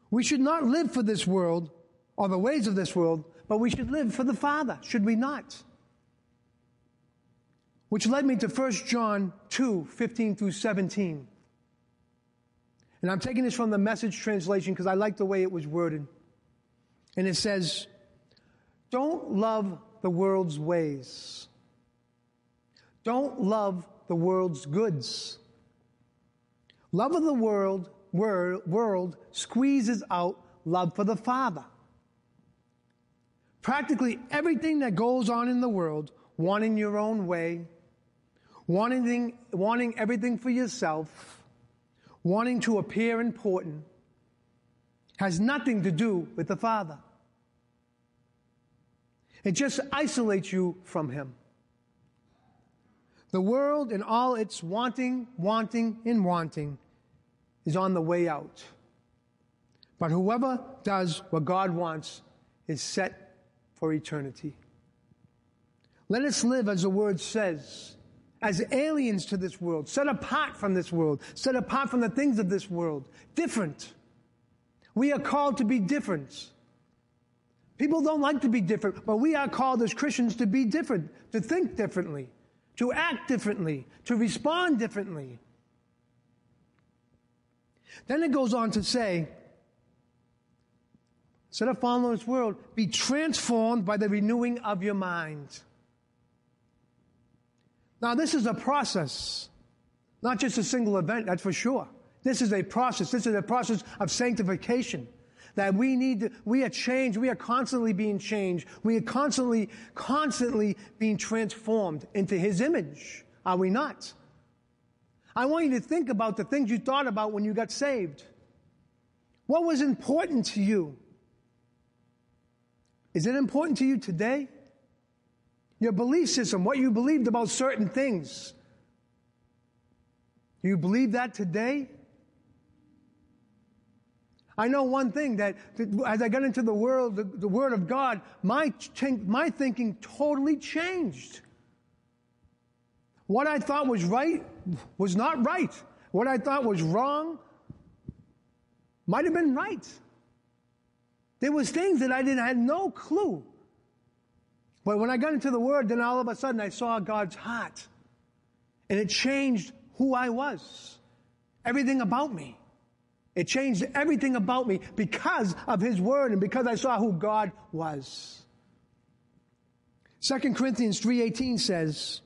Speaker 2: We should not live for this world or the ways of this world, but we should live for the Father, should we not? Which led me to 1 John 2 15 through 17. And I'm taking this from the message translation because I like the way it was worded. And it says, Don't love the world's ways. Don't love the world's goods. Love of the world, world squeezes out love for the Father. Practically everything that goes on in the world, wanting your own way, wanting, wanting everything for yourself, wanting to appear important, has nothing to do with the Father. It just isolates you from Him. The world and all its wanting, wanting, and wanting is on the way out. But whoever does what God wants is set for eternity. Let us live as the word says, as aliens to this world, set apart from this world, set apart from the things of this world, different. We are called to be different. People don't like to be different, but we are called as Christians to be different, to think differently, to act differently, to respond differently. Then it goes on to say, instead of following this world, be transformed by the renewing of your mind. Now, this is a process, not just a single event, that's for sure. This is a process. This is a process of sanctification. That we need to, we are changed. We are constantly being changed. We are constantly, constantly being transformed into His image. Are we not? I want you to think about the things you thought about when you got saved. What was important to you? Is it important to you today? Your belief system, what you believed about certain things. Do you believe that today? I know one thing that, as I got into the world, the, the Word of God, my, my thinking totally changed. What I thought was right was not right. What I thought was wrong might have been right. There was things that I didn't I had no clue. But when I got into the Word, then all of a sudden I saw God's heart. And it changed who I was. Everything about me. It changed everything about me because of His Word and because I saw who God was. 2 Corinthians 3.18 says,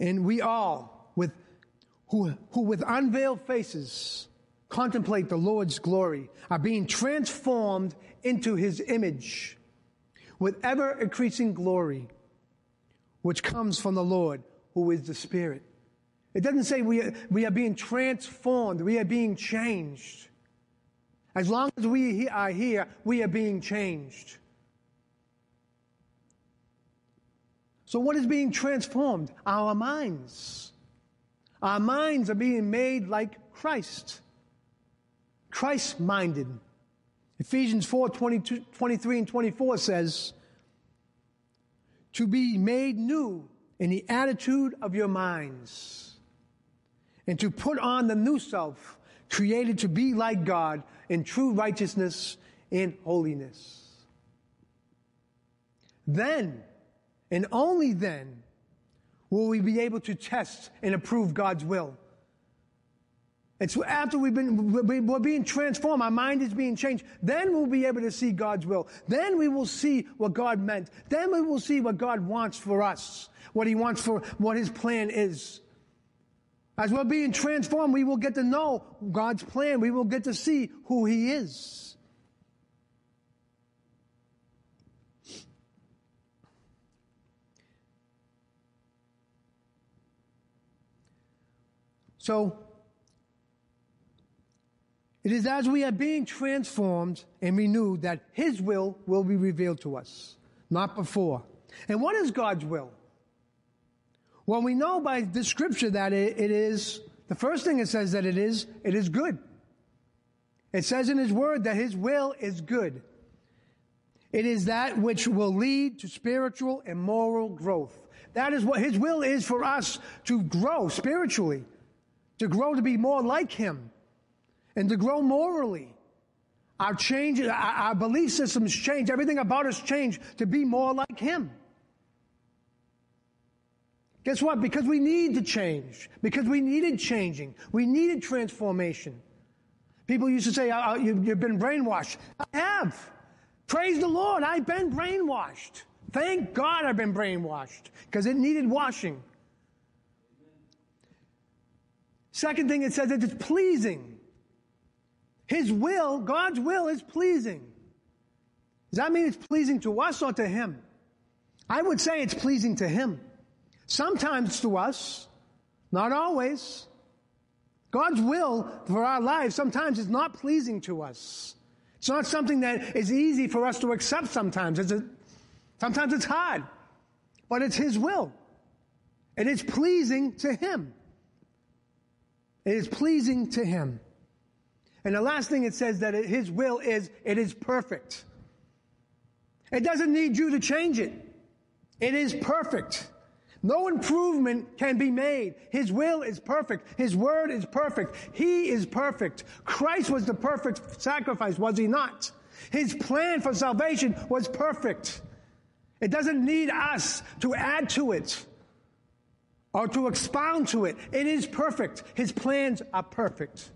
Speaker 2: and we all, with, who, who with unveiled faces contemplate the Lord's glory, are being transformed into his image with ever increasing glory, which comes from the Lord, who is the Spirit. It doesn't say we are, we are being transformed, we are being changed. As long as we are here, we are being changed. So, what is being transformed? Our minds. Our minds are being made like Christ. Christ minded. Ephesians 4 22, 23 and 24 says, To be made new in the attitude of your minds, and to put on the new self, created to be like God in true righteousness and holiness. Then, and only then will we be able to test and approve God's will. It's after we've been, we're being transformed, our mind is being changed, then we'll be able to see God's will. Then we will see what God meant. Then we will see what God wants for us, what He wants for, what His plan is. As we're being transformed, we will get to know God's plan. We will get to see who He is. So, it is as we are being transformed and renewed that His will will be revealed to us, not before. And what is God's will? Well, we know by the scripture that it, it is, the first thing it says that it is, it is good. It says in His Word that His will is good. It is that which will lead to spiritual and moral growth. That is what His will is for us to grow spiritually, to grow to be more like Him, and to grow morally. Our change, our, belief systems change. Everything about us change to be more like Him. Guess what? Because we need to change. Because we needed changing. We needed transformation. People used to say, oh, you, have been brainwashed. I have. Praise the Lord. I've been brainwashed. Thank God I've been brainwashed because it needed washing. Second thing it says that it's pleasing. His will, God's will is pleasing. Does that mean it's pleasing to us or to Him? I would say it's pleasing to Him. Sometimes to us, not always. God's will for our lives sometimes is not pleasing to us. It's not something that is easy for us to accept sometimes. It's a, sometimes it's hard, but it's His will. And It is pleasing to Him. It is pleasing to Him. And the last thing it says that His will is, it is perfect. It doesn't need you to change it. It is perfect. No improvement can be made. His will is perfect. His word is perfect. He is perfect. Christ was the perfect sacrifice, was he not? His plan for salvation was perfect. It doesn't need us to add to it or to expound to it. It is perfect. His plans are perfect.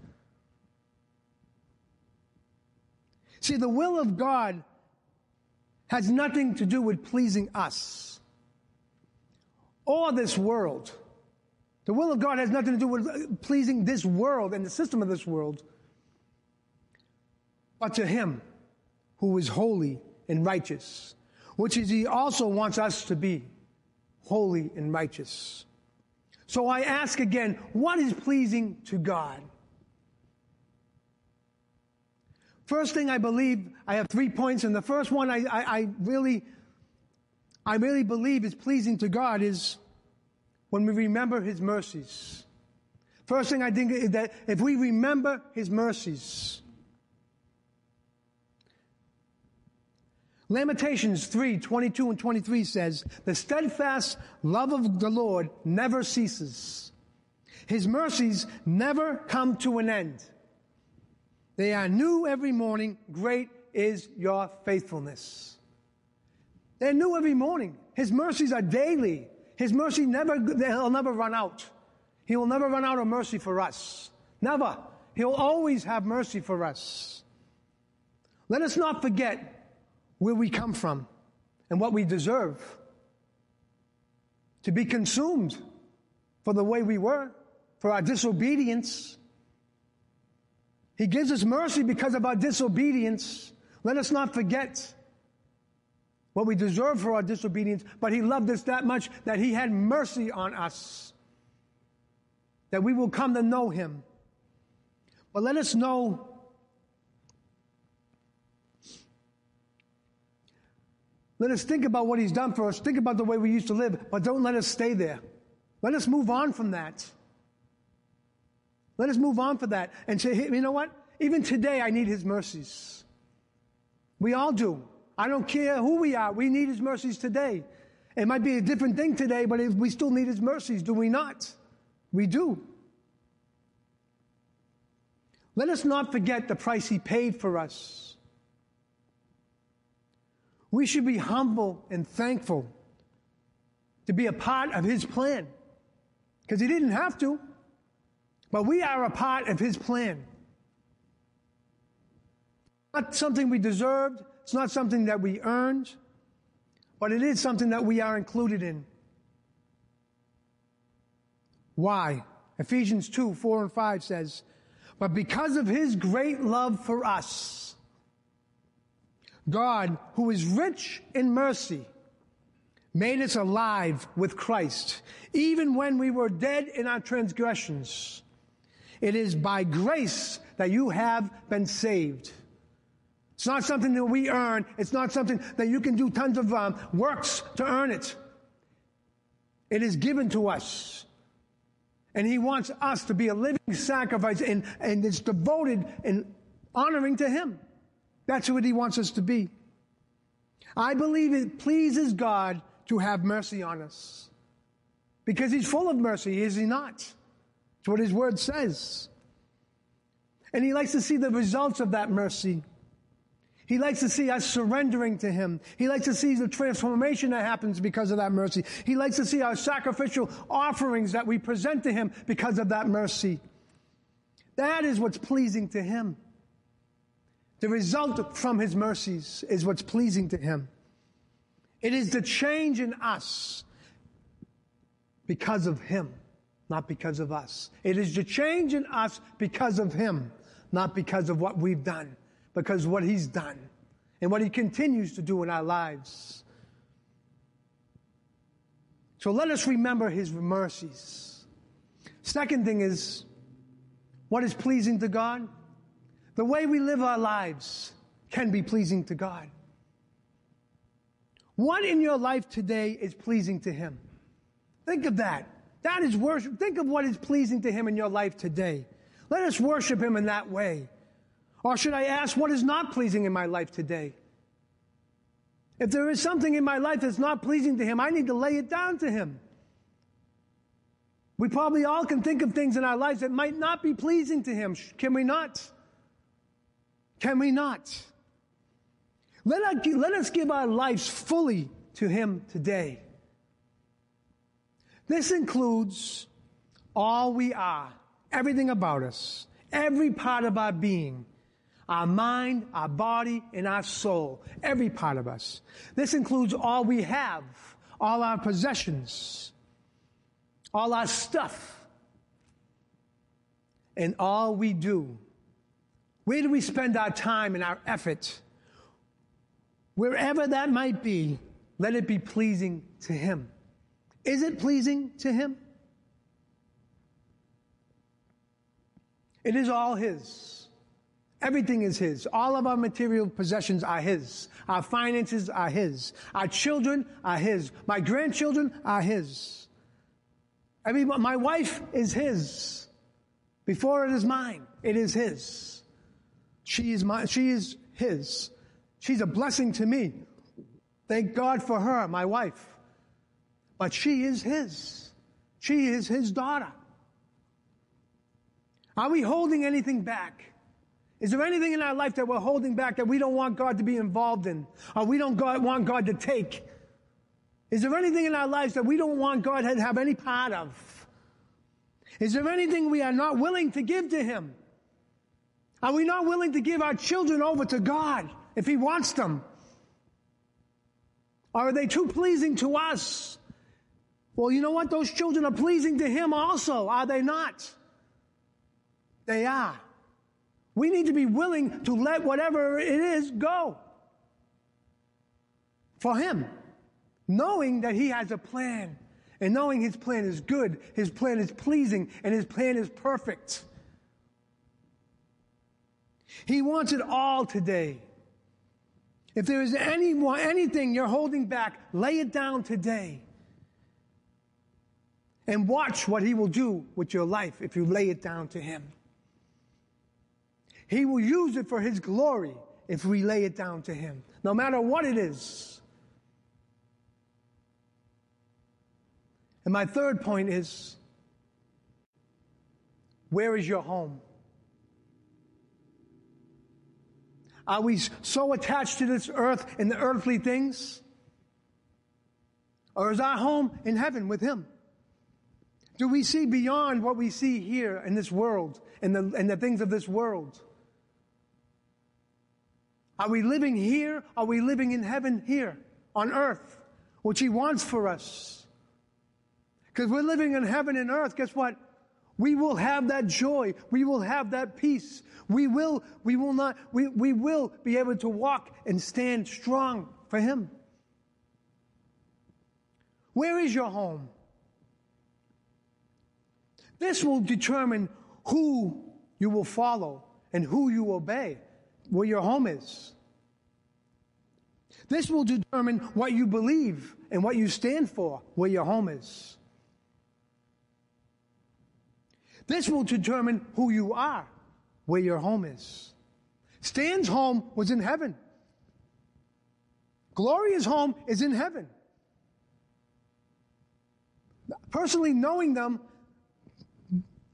Speaker 2: See, the will of God has nothing to do with pleasing us or this world. The will of God has nothing to do with pleasing this world and the system of this world, but to Him who is holy and righteous, which is He also wants us to be holy and righteous. So I ask again, what is pleasing to God? First thing I believe, I have three points, and the first one I, I, I really I really believe is pleasing to God is when we remember His mercies. First thing I think is that if we remember His mercies, Lamentations 3 22 and 23 says, The steadfast love of the Lord never ceases. His mercies never come to an end. They are new every morning. Great is your faithfulness. They're new every morning. His mercies are daily. His mercy never, he'll never run out. He will never run out of mercy for us. Never. He'll always have mercy for us. Let us not forget where we come from and what we deserve. To be consumed for the way we were, for our disobedience. He gives us mercy because of our disobedience. Let us not forget what we deserve for our disobedience, but He loved us that much that He had mercy on us, that we will come to know Him. But let us know Let us think about what He's done for us. Think about the way we used to live, but don't let us stay there. Let us move on from that. Let us move on from that and say, hey, you know what? Even today, I need His mercies. We all do. I don't care who we are. We need His mercies today. It might be a different thing today, but we still need His mercies, do we not? We do. Let us not forget the price He paid for us. We should be humble and thankful to be a part of His plan. Because He didn't have to, but we are a part of His plan. Not something we deserved, it's not something that we earned, but it is something that we are included in. Why? Ephesians 2, 4 and 5 says, But because of his great love for us, God, who is rich in mercy, made us alive with Christ, even when we were dead in our transgressions. It is by grace that you have been saved. It's not something that we earn. It's not something that you can do tons of um, works to earn it. It is given to us. And he wants us to be a living sacrifice and, and it's devoted and honoring to him. That's what he wants us to be. I believe it pleases God to have mercy on us. Because he's full of mercy, is he not? It's what his word says. And he likes to see the results of that mercy. He likes to see us surrendering to Him. He likes to see the transformation that happens because of that mercy. He likes to see our sacrificial offerings that we present to Him because of that mercy. That is what's pleasing to Him. The result from His mercies is what's pleasing to Him. It is the change in us because of Him, not because of us. It is the change in us because of Him, not because of what we've done because what he's done and what he continues to do in our lives. So let us remember his mercies. Second thing is, what is pleasing to God? The way we live our lives can be pleasing to God. What in your life today is pleasing to him? Think of that. That is worship. Think of what is pleasing to him in your life today. Let us worship him in that way. Or should I ask what is not pleasing in my life today? If there is something in my life that's not pleasing to Him, I need to lay it down to Him. We probably all can think of things in our lives that might not be pleasing to Him. Can we not? Can we not? Let us, give our lives fully to Him today. This includes all we are, everything about us, every part of our being our mind, our body, and our soul. Every part of us. This includes all we have, all our possessions, all our stuff, and all we do. Where do we spend our time and our effort? Wherever that might be, let it be pleasing to Him. Is it pleasing to Him? It is all His. Everything is His. All of our material possessions are His. Our finances are His. Our children are His. My grandchildren are His. I mean, my wife is His. Before it is mine, it is His. She is my, she is His. She's a blessing to me. Thank God for her, my wife. But she is His. She is His daughter. Are we holding anything back? Is there anything in our life that we're holding back that we don't want God to be involved in or we don't want God to take? Is there anything in our lives that we don't want God to have any part of? Is there anything we are not willing to give to Him? Are we not willing to give our children over to God if He wants them? Are they too pleasing to us? Well, you know what? Those children are pleasing to Him also, are they not? They are. We need to be willing to let whatever it is go for Him, knowing that He has a plan and knowing His plan is good, His plan is pleasing, and His plan is perfect. He wants it all today. If there is any, anything you're holding back, lay it down today. And watch what He will do with your life if you lay it down to Him. He will use it for His glory if we lay it down to Him, no matter what it is. And my third point is where is your home? Are we so attached to this earth and the earthly things? Or is our home in heaven with Him? Do we see beyond what we see here in this world and the, and the things of this world? Are we living here? Are we living in heaven here on earth, which He wants for us? Because we're living in heaven and earth. Guess what? We will have that joy. We will have that peace. We will, we will not, we, we will be able to walk and stand strong for Him. Where is your home? This will determine who you will follow and who you obey, where your home is. This will determine what you believe and what you stand for, where your home is. This will determine who you are, where your home is. Stan's home was in heaven. Gloria's home is in heaven. Personally knowing them,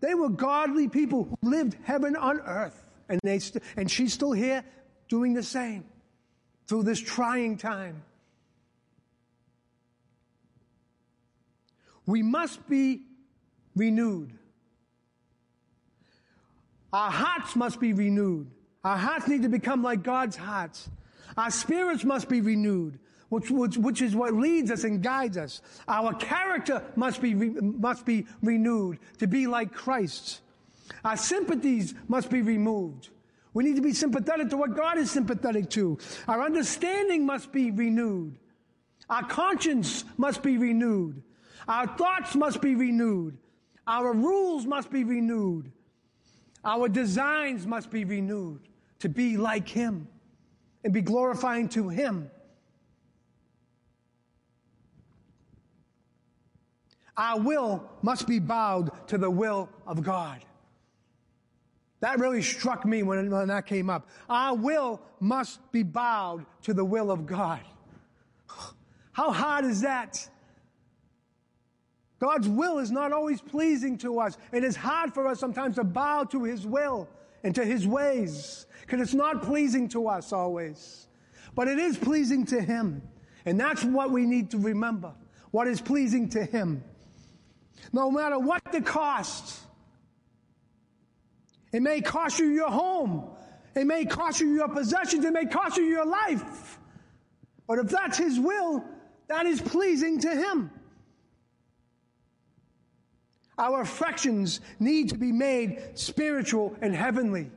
Speaker 2: they were godly people who lived heaven on earth. And, they st- and she's still here doing the same through this trying time. We must be renewed. Our hearts must be renewed. Our hearts need to become like God's hearts. Our spirits must be renewed, which, which, which is what leads us and guides us. Our character must be, must be renewed to be like Christ. Our sympathies must be removed. We need to be sympathetic to what God is sympathetic to. Our understanding must be renewed. Our conscience must be renewed. Our thoughts must be renewed. Our rules must be renewed. Our designs must be renewed to be like Him and be glorifying to Him. Our will must be bowed to the will of God. That really struck me when, when that came up. Our will must be bowed to the will of God. *sighs* How hard is that? God's will is not always pleasing to us. It is hard for us sometimes to bow to His will and to His ways because it's not pleasing to us always. But it is pleasing to Him. And that's what we need to remember. What is pleasing to Him. No matter what the cost. It may cost you your home. It may cost you your possessions. It may cost you your life. But if that's His will, that is pleasing to Him. Our affections need to be made spiritual and heavenly.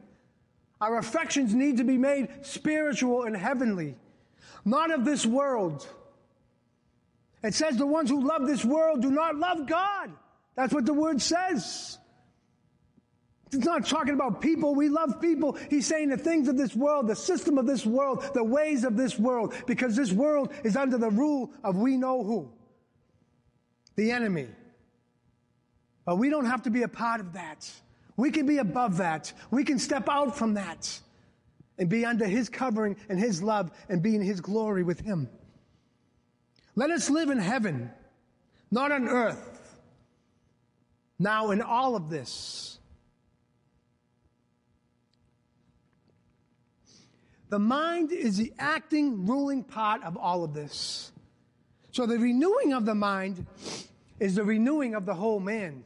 Speaker 2: Our affections need to be made spiritual and heavenly, not of this world. It says the ones who love this world do not love God. That's what the word says. It's not talking about people. We love people. He's saying the things of this world, the system of this world, the ways of this world, because this world is under the rule of we know who. The enemy. But we don't have to be a part of that. We can be above that. We can step out from that and be under His covering and His love and be in His glory with Him. Let us live in heaven, not on earth. Now, in all of this, the mind is the acting, ruling part of all of this. So, the renewing of the mind is the renewing of the whole man.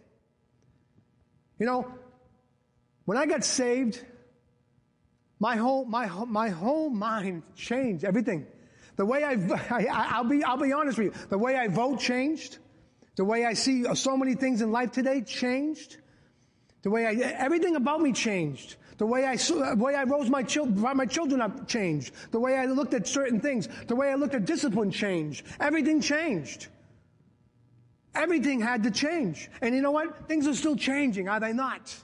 Speaker 2: You know, when I got saved, my whole, my, my whole mind changed, everything. The way I, *laughs* I, will be, I'll be honest with you. The way I vote changed. The way I see so many things in life today changed. The way I, everything about me changed. The way I, the way I rose my, children, my children up changed. The way I looked at certain things. The way I looked at discipline changed. Everything changed. Everything had to change. And you know what? Things are still changing, are they not?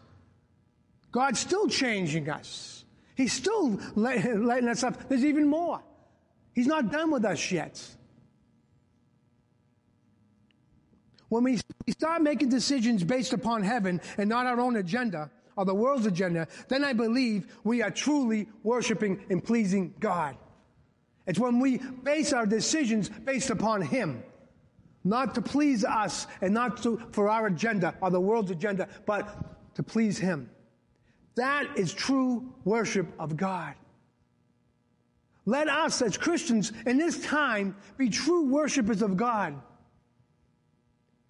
Speaker 2: God's still changing us. He's still letting us up. There's even more. He's not done with us yet. When we start making decisions based upon heaven and not our own agenda or the world's agenda, then I believe we are truly worshiping and pleasing God. It's when we base our decisions based upon Him not to please us and not to, for our agenda or the world's agenda, but to please Him. That is true worship of God. Let us as Christians in this time be true worshipers of God,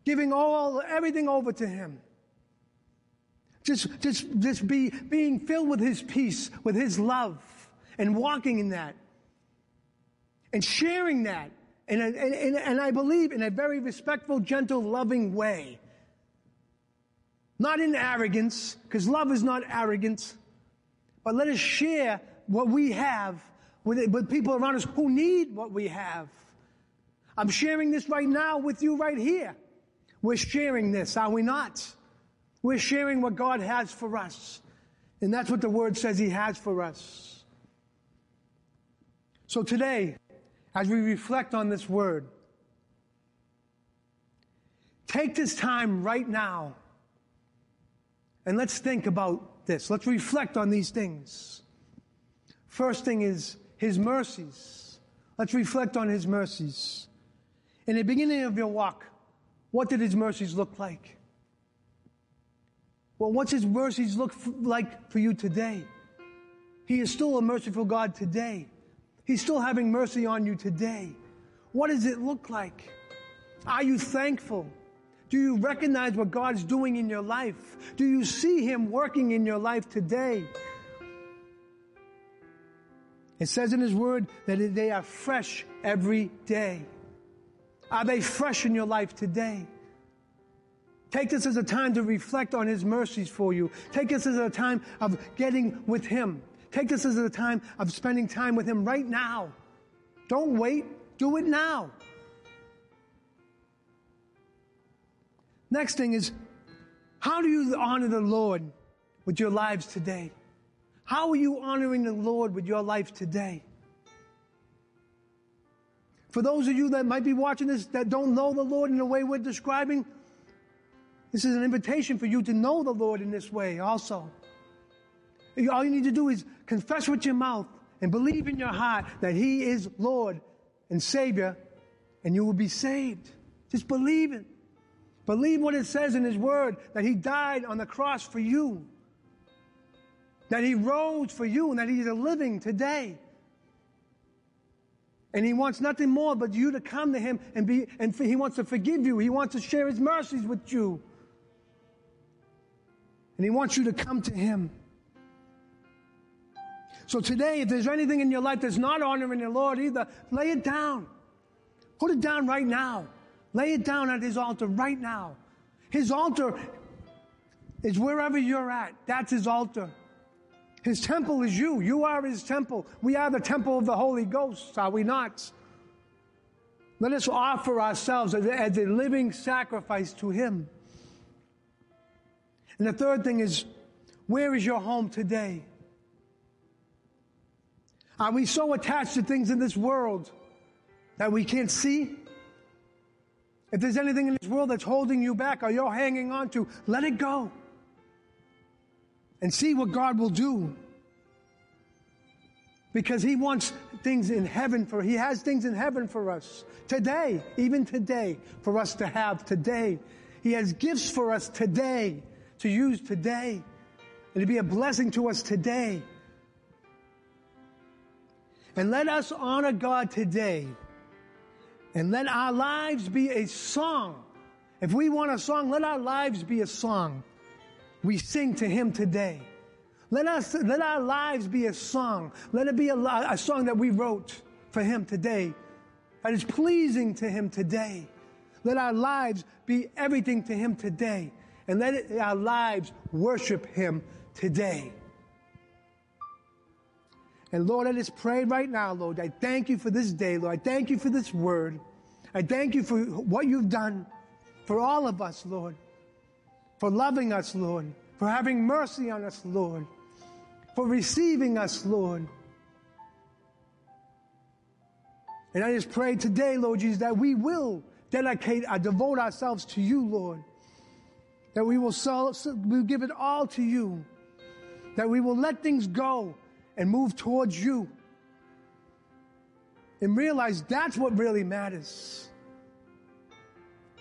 Speaker 2: giving all, everything over to Him. Just, just, just be, being filled with His peace, with His love, and walking in that, and sharing that and, and, and I believe in a very respectful, gentle, loving way. not in arrogance, because love is not arrogance, but let us share what we have with, with people around us who need what we have. I'm sharing this right now with you right here. We're sharing this, are we not? We're sharing what God has for us. And that's what the Word says He has for us. So today, as we reflect on this Word, take this time right now and let's think about this. Let's reflect on these things. First thing is His mercies. Let's reflect on His mercies. In the beginning of your walk, what did His mercies look like? Well, what's His mercies look f- like for you today? He is still a merciful God today. He's still having mercy on you today. What does it look like? Are you thankful? Do you recognize what God's doing in your life? Do you see Him working in your life today? It says in His Word that they are fresh every day. Are they fresh in your life today? Take this as a time to reflect on His mercies for you. Take this as a time of getting with Him. Take this as a time of spending time with Him right now. Don't wait. Do it now. Next thing is, how do you honor the Lord with your lives today? How are you honoring the Lord with your life today? For those of you that might be watching this that don't know the Lord in the way we're describing, this is an invitation for you to know the Lord in this way also. All you need to do is confess with your mouth and believe in your heart that He is Lord and Savior, and you will be saved. Just believe it. Believe what it says in His Word that He died on the cross for you, that He rose for you, and that He's a living today. And He wants nothing more but you to come to Him and be, and He wants to forgive you. He wants to share His mercies with you. And He wants you to come to Him. So today, if there's anything in your life that's not honoring the Lord either, lay it down. Put it down right now. Lay it down at His altar right now. His altar is wherever you're at. That's His altar. His temple is you. You are His temple. We are the temple of the Holy Ghost, are we not? Let us offer ourselves as a, living sacrifice to Him. And the third thing is, where is your home today? Are we so attached to things in this world that we can't see? If there's anything in this world that's holding you back or you're hanging on to, let it go. And see what God will do. Because He wants things in heaven for, He has things in heaven for us. Today, even today, for us to have today. He has gifts for us today, to use today, and to be a blessing to us today. And let us honor God today. And let our lives be a song. If we want a song, let our lives be a song. We sing to Him today. Let us, let our lives be a song. Let it be a, a song that we wrote for Him today. That is pleasing to Him today. Let our lives be everything to Him today. And let it, our lives worship Him today. And Lord, I just pray right now, Lord, I thank you for this day, Lord. I thank you for this word. I thank you for what you've done for all of us, Lord. For loving us, Lord. For having mercy on us, Lord. For receiving us, Lord. And I just pray today, Lord Jesus, that we will dedicate, uh, devote ourselves to you, Lord. That we will sell, we'll give it all to you. That we will let things go and move towards you. And realize that's what really matters.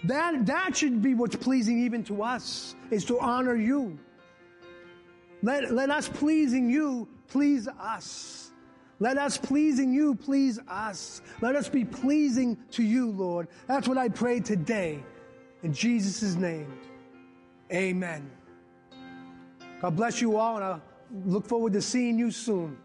Speaker 2: That, that should be what's pleasing even to us, is to honor you. Let, let us pleasing you please us. Let us pleasing you please us. Let us be pleasing to you, Lord. That's what I pray today. In Jesus' name, amen. God bless you all, and I look forward to seeing you soon.